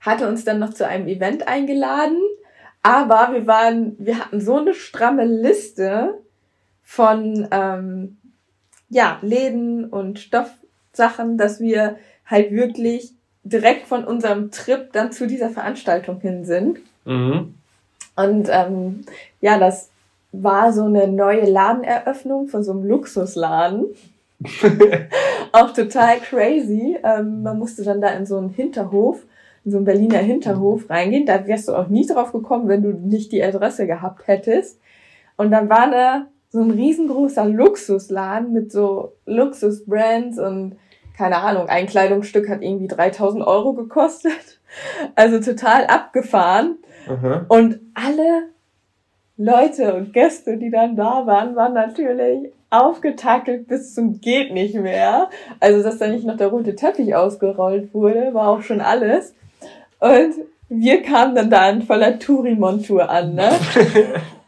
hatte uns dann noch zu einem Event eingeladen. Aber wir waren, wir hatten so eine stramme Liste von ähm, ja, Läden und Stoffsachen, dass wir halt wirklich direkt von unserem Trip dann zu dieser Veranstaltung hin sind. Mhm. Und ähm, ja, das war so eine neue Ladeneröffnung von so einem Luxusladen. auch total crazy. Ähm, man musste dann da in so einen Hinterhof, in so einen Berliner Hinterhof reingehen. Da wärst du auch nie drauf gekommen, wenn du nicht die Adresse gehabt hättest. Und dann war da so ein riesengroßer Luxusladen mit so Luxusbrands und keine Ahnung, ein Kleidungsstück hat irgendwie 3000 Euro gekostet. Also total abgefahren. Mhm. Und alle Leute und Gäste, die dann da waren, waren natürlich aufgetackelt bis zum geht nicht mehr. Also, dass da nicht noch der rote Teppich ausgerollt wurde, war auch schon alles. Und wir kamen dann da in voller Touri-Montur an, ne?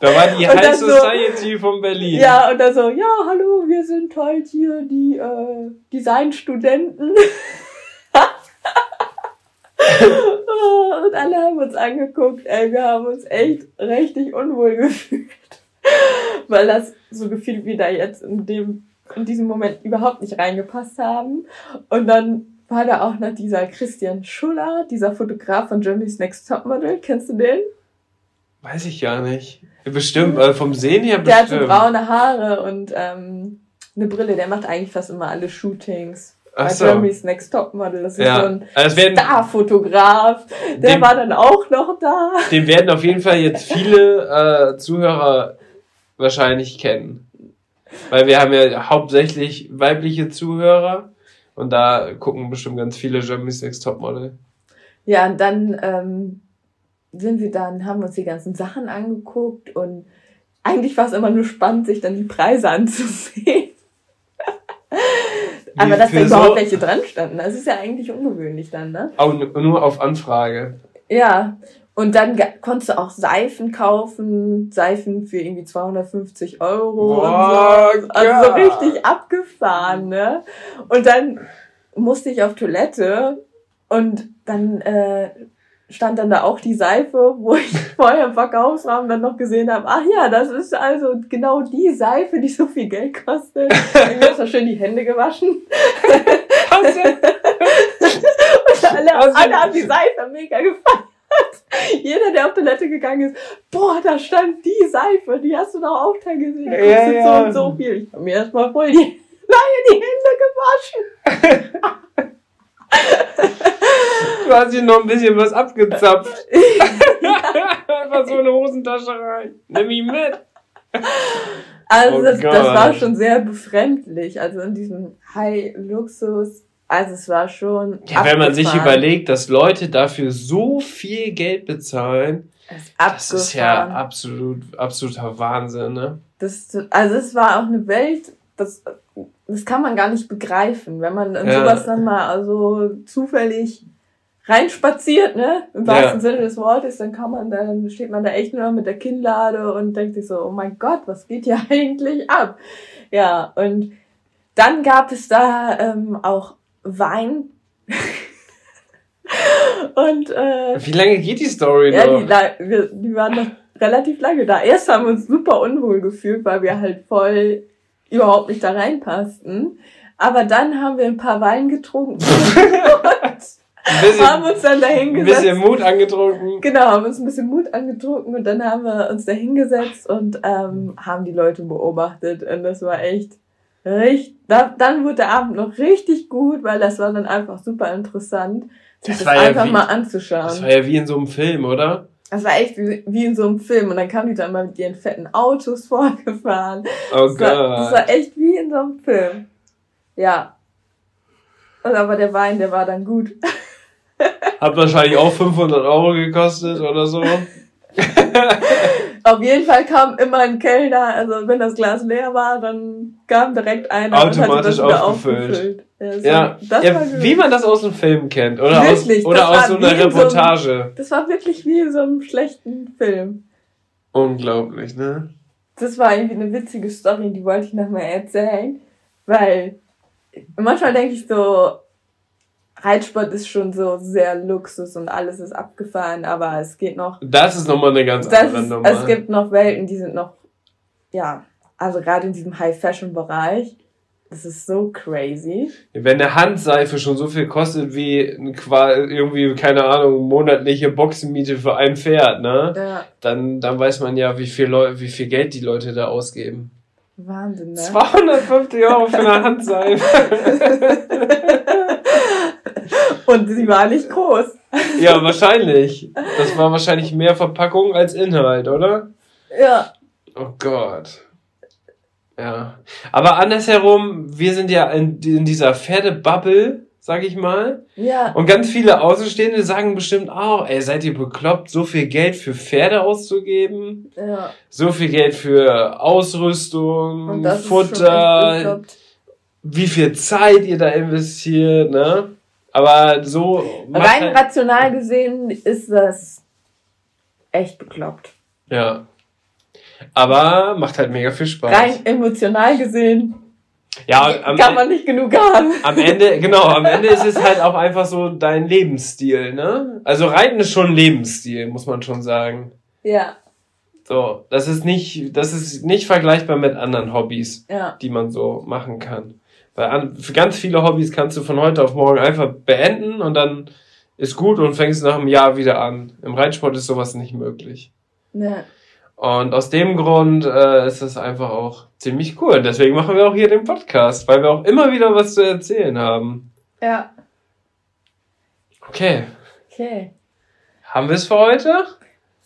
Da war die High Society so, von Berlin. Ja, und da so, ja, hallo, wir sind halt hier die äh, Designstudenten. und alle haben uns angeguckt, ey, wir haben uns echt richtig unwohl gefühlt. Weil das so gefühlt wie da jetzt in dem, in diesem Moment überhaupt nicht reingepasst haben. Und dann war da auch noch dieser Christian Schuller, dieser Fotograf von Germany's Next Topmodel. Kennst du den? Weiß ich gar nicht. Bestimmt, also vom Sehen her bestimmt. Der hatte braune Haare und ähm, eine Brille. Der macht eigentlich fast immer alle Shootings. Ach so. Germany's Next Topmodel. Das ist ja. so ein also werden, Starfotograf. Der dem, war dann auch noch da. Den werden auf jeden Fall jetzt viele äh, Zuhörer wahrscheinlich kennen. Weil wir haben ja hauptsächlich weibliche Zuhörer und da gucken bestimmt ganz viele Germany's Next Topmodel. Ja, und dann ähm, sind wir dann, haben uns die ganzen Sachen angeguckt und eigentlich war es immer nur spannend, sich dann die Preise anzusehen. Aber dass da überhaupt so welche dran standen, das ist ja eigentlich ungewöhnlich dann, ne? Auch nur auf Anfrage. Ja, und dann konntest du auch Seifen kaufen, Seifen für irgendwie 250 Euro Boah, und so. Also so richtig abgefahren, ne? Und dann musste ich auf Toilette und dann äh, stand dann da auch die Seife, wo ich vorher im Verkaufsraum dann noch gesehen habe, ach ja, das ist also genau die Seife, die so viel Geld kostet. Ich habe schön die Hände gewaschen. und alle, alle haben die Seife mega gefeiert. Jeder, der auf Toilette gegangen ist, boah, da stand die Seife, die hast du doch auch da gesehen. Die kostet ja, ja. so und so viel. Ich habe mir erstmal voll die, die Hände gewaschen. Du hast hier noch ein bisschen was abgezapft. Einfach so eine Hosentasche rein. Nimm ihn mit. Also oh das, das, war schon sehr befremdlich. Also in diesem High-Luxus. Also es war schon. Ja, wenn man sich überlegt, dass Leute dafür so viel Geld bezahlen, das ist ja absolut, absoluter Wahnsinn, ne? Das, also es war auch eine Welt, das das kann man gar nicht begreifen, wenn man in ja. sowas dann mal also zufällig reinspaziert, ne? Im wahrsten ja. Sinne des Wortes, dann kann man dann steht man da echt nur mit der Kinnlade und denkt sich so, oh mein Gott, was geht hier eigentlich ab? Ja, und dann gab es da ähm, auch Wein. und äh, wie lange geht die Story ja, noch? Ja, die, wir, die waren noch relativ lange da. Erst haben wir uns super unwohl gefühlt, weil wir halt voll überhaupt nicht da reinpassten. Aber dann haben wir ein paar Wein getrunken bisschen, haben uns dann da hingesetzt. Ein bisschen Mut angetrunken. Genau, haben uns ein bisschen Mut angetrunken und dann haben wir uns da hingesetzt und ähm, haben die Leute beobachtet. Und das war echt richtig. Da, dann wurde der Abend noch richtig gut, weil das war dann einfach super interessant, sich das, das einfach ja wie, mal anzuschauen. Das war ja wie in so einem Film, oder? Das war echt wie, wie in so einem Film. Und dann kamen die dann mal mit ihren fetten Autos vorgefahren. Oh Gott. Das war echt wie in so einem Film. Ja. Und aber der Wein, der war dann gut. Hat wahrscheinlich auch 500 Euro gekostet oder so. Auf jeden Fall kam immer ein Kellner, also wenn das Glas leer war, dann kam direkt einer Automatisch und hat das aufgefüllt. aufgefüllt. Ja, so, ja, ja wie man das aus dem Film kennt oder wirklich, aus, oder aus so einer Reportage. So einem, das war wirklich wie in so einem schlechten Film. Unglaublich, ne? Das war irgendwie eine witzige Story, die wollte ich nochmal erzählen, weil manchmal denke ich so, Reitsport ist schon so sehr Luxus und alles ist abgefahren, aber es geht noch. Das ist nochmal eine ganz andere ist, Nummer. Es gibt noch Welten, die sind noch, ja, also gerade in diesem High-Fashion-Bereich. Das ist so crazy. Wenn eine Handseife schon so viel kostet wie irgendwie, keine Ahnung, monatliche Boxenmiete für ein Pferd, ne? Ja. Dann, dann weiß man ja, wie viel, Leu wie viel Geld die Leute da ausgeben. Wahnsinn, ne? 250 Euro für eine Handseife. Und sie war nicht groß. Ja, wahrscheinlich. Das war wahrscheinlich mehr Verpackung als Inhalt, oder? Ja. Oh Gott. Ja. Aber andersherum, wir sind ja in, in dieser Pferdebubble, sag ich mal. Ja. Und ganz viele Außenstehende sagen bestimmt auch, ey, seid ihr bekloppt, so viel Geld für Pferde auszugeben? Ja. So viel Geld für Ausrüstung, Futter, wie viel Zeit ihr da investiert, ne? Aber so. Rein halt rational gesehen ist das echt bekloppt. Ja. Aber macht halt mega viel Spaß. Rein emotional gesehen. Ja, am kann man nicht genug haben. Am Ende, genau, am Ende ist es halt auch einfach so dein Lebensstil, ne? Also Reiten ist schon Lebensstil, muss man schon sagen. Ja. So, das ist nicht, das ist nicht vergleichbar mit anderen Hobbys, ja. die man so machen kann. Weil für ganz viele Hobbys kannst du von heute auf morgen einfach beenden und dann ist gut und fängst nach einem Jahr wieder an. Im Reitsport ist sowas nicht möglich. Ja. Und aus dem Grund äh, ist es einfach auch ziemlich cool. Deswegen machen wir auch hier den Podcast, weil wir auch immer wieder was zu erzählen haben. Ja. Okay. Okay. Haben wir es für heute?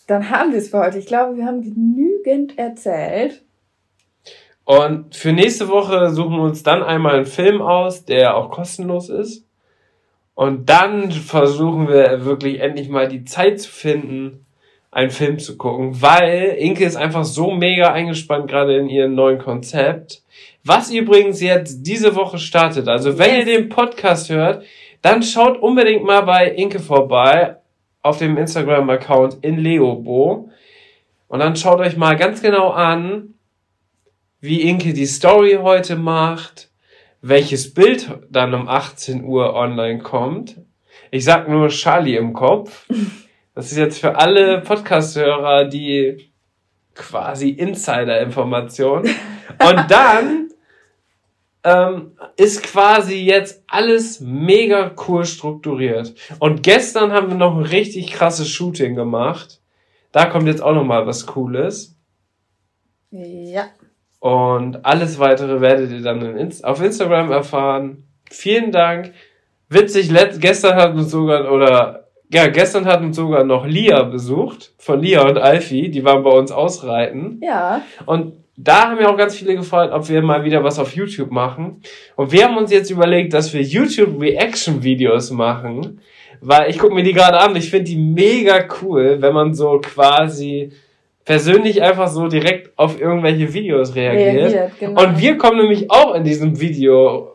Dann haben wir es für heute. Ich glaube, wir haben genügend erzählt. Und für nächste Woche suchen wir uns dann einmal einen Film aus, der auch kostenlos ist. Und dann versuchen wir wirklich endlich mal die Zeit zu finden, einen Film zu gucken, weil Inke ist einfach so mega eingespannt gerade in ihrem neuen Konzept. Was übrigens jetzt diese Woche startet. Also wenn ihr den Podcast hört, dann schaut unbedingt mal bei Inke vorbei auf dem Instagram-Account in Leobo. Und dann schaut euch mal ganz genau an, wie Inke die Story heute macht, welches Bild dann um 18 Uhr online kommt. Ich sag nur Charlie im Kopf. Das ist jetzt für alle Podcast-Hörer die quasi Insider-Information. Und dann ähm, ist quasi jetzt alles mega cool strukturiert. Und gestern haben wir noch ein richtig krasses Shooting gemacht. Da kommt jetzt auch noch mal was Cooles. Ja. Und alles weitere werdet ihr dann auf Instagram erfahren. Vielen Dank. Witzig, gestern hat uns sogar, oder ja, gestern hat uns sogar noch Lia besucht, von Lia und Alfie, die waren bei uns ausreiten. Ja. Und da haben wir auch ganz viele gefreut, ob wir mal wieder was auf YouTube machen. Und wir haben uns jetzt überlegt, dass wir YouTube Reaction Videos machen, weil ich gucke mir die gerade an, ich finde die mega cool, wenn man so quasi persönlich einfach so direkt auf irgendwelche Videos reagiert. reagiert genau. Und wir kommen nämlich auch in diesem Video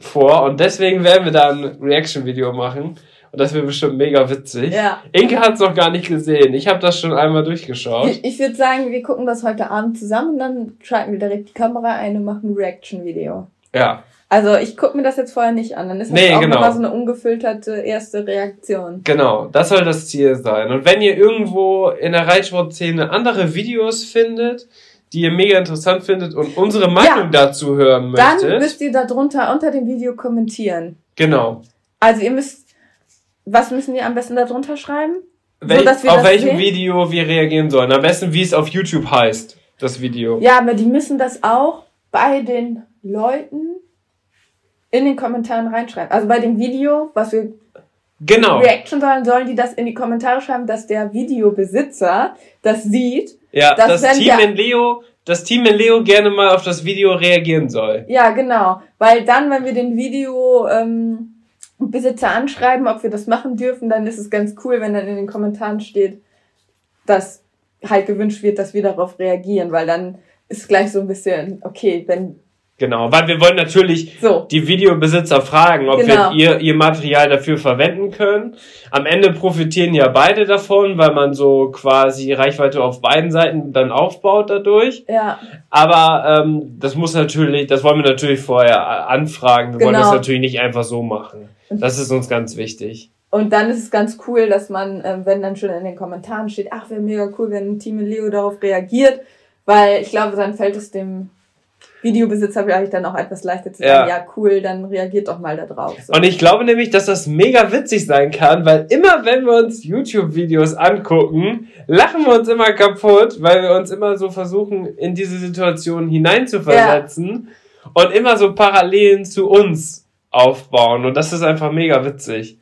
vor und deswegen werden wir da ein Reaction Video machen. Und das wird bestimmt mega witzig. Ja. Inke hat es noch gar nicht gesehen. Ich habe das schon einmal durchgeschaut. Ich, ich würde sagen, wir gucken das heute Abend zusammen und dann schalten wir direkt die Kamera ein und machen ein Reaction-Video. Ja. Also ich gucke mir das jetzt vorher nicht an. Dann ist das nee, auch genau. nochmal so eine ungefilterte erste Reaktion. Genau, das soll das Ziel sein. Und wenn ihr irgendwo in der Reitsportszene andere Videos findet, die ihr mega interessant findet und unsere Meinung ja, dazu hören möchtet. Dann müsst ihr darunter unter dem Video kommentieren. Genau. Also ihr müsst was müssen wir am besten darunter schreiben? Wel so, auf welchem sehen? Video wir reagieren sollen. Am besten, wie es auf YouTube heißt, das Video. Ja, aber die müssen das auch bei den Leuten in den Kommentaren reinschreiben. Also bei dem Video, was wir genau. Reaction sollen, sollen die das in die Kommentare schreiben, dass der Videobesitzer das sieht. Ja, das Team in Leo, das Team in Leo gerne mal auf das Video reagieren soll. Ja, genau. Weil dann, wenn wir den Video ähm, Besitzer anschreiben, ob wir das machen dürfen, dann ist es ganz cool, wenn dann in den Kommentaren steht, dass halt gewünscht wird, dass wir darauf reagieren, weil dann ist gleich so ein bisschen, okay, wenn Genau, weil wir wollen natürlich so. die Videobesitzer fragen, ob genau. wir ihr, ihr Material dafür verwenden können. Am Ende profitieren ja beide davon, weil man so quasi Reichweite auf beiden Seiten dann aufbaut dadurch. Ja. Aber ähm, das muss natürlich, das wollen wir natürlich vorher anfragen. Wir genau. wollen das genau. natürlich nicht einfach so machen. Das ist uns ganz wichtig. Und dann ist es ganz cool, dass man, ähm, wenn dann schon in den Kommentaren steht, ach, wäre mega cool, wenn Team Leo darauf reagiert, weil ich glaube, dann fällt es dem Videobesitzer vielleicht dann auch etwas leichter zu sagen, ja. ja cool, dann reagiert doch mal da drauf. So. Und ich glaube nämlich, dass das mega witzig sein kann, weil immer wenn wir uns YouTube-Videos angucken, lachen wir uns immer kaputt, weil wir uns immer so versuchen, in diese Situation hineinzuversetzen ja. und immer so Parallelen zu uns aufbauen. Und das ist einfach mega witzig.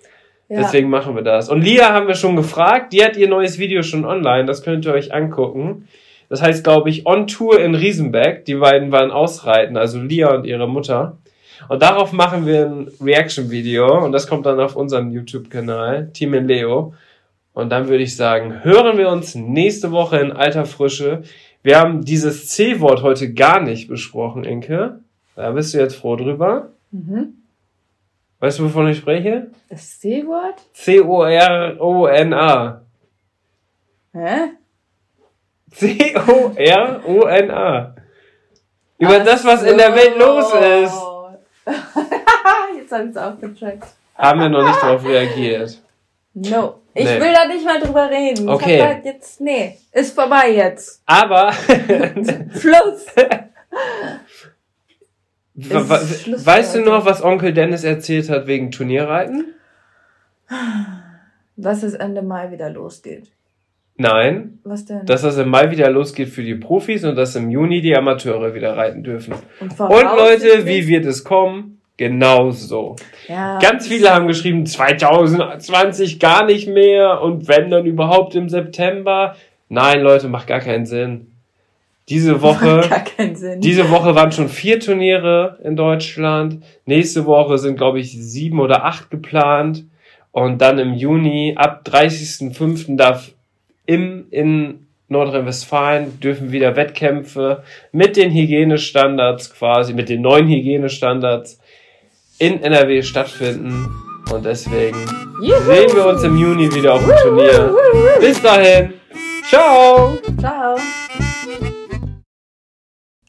Ja. Deswegen machen wir das. Und Lia haben wir schon gefragt, die hat ihr neues Video schon online, das könnt ihr euch angucken. Das heißt, glaube ich, On Tour in Riesenbeck. Die beiden waren ausreiten, also Lia und ihre Mutter. Und darauf machen wir ein Reaction-Video und das kommt dann auf unserem YouTube-Kanal, Team in Leo. Und dann würde ich sagen, hören wir uns nächste Woche in alter Frische. Wir haben dieses C-Wort heute gar nicht besprochen, Inke. Da bist du jetzt froh drüber. Mhm. Weißt du, wovon ich spreche? Das C-Wort? C-O-R-O-N-A. Hä? C-O-R-O-N-A. Über Ach das, was so. in der Welt los ist. Jetzt habe ich es auch gecheckt. Haben wir noch nicht darauf reagiert. No. Ich nee. will da nicht mal drüber reden. Okay. Ich hab da jetzt, nee, ist vorbei jetzt. Aber. Schluss. Schluss weißt du noch, was Onkel Dennis erzählt hat wegen Turnierreiten? Dass es Ende Mai wieder losgeht. Nein. Was denn? Dass das im Mai wieder losgeht für die Profis und dass im Juni die Amateure wieder reiten dürfen. Und, und Leute, wie wird es kommen? Genauso. Ja, Ganz viele haben geschrieben, 2020 gar nicht mehr und wenn dann überhaupt im September. Nein, Leute, macht gar keinen Sinn. Diese Woche, gar keinen Sinn. diese Woche waren schon vier Turniere in Deutschland. Nächste Woche sind, glaube ich, sieben oder acht geplant. Und dann im Juni, ab 30.05. darf im, in Nordrhein-Westfalen dürfen wieder Wettkämpfe mit den Hygienestandards quasi, mit den neuen Hygienestandards in NRW stattfinden. Und deswegen Juhu. sehen wir uns im Juni wieder auf dem Turnier. Bis dahin. Ciao. Ciao.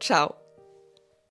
Ciao.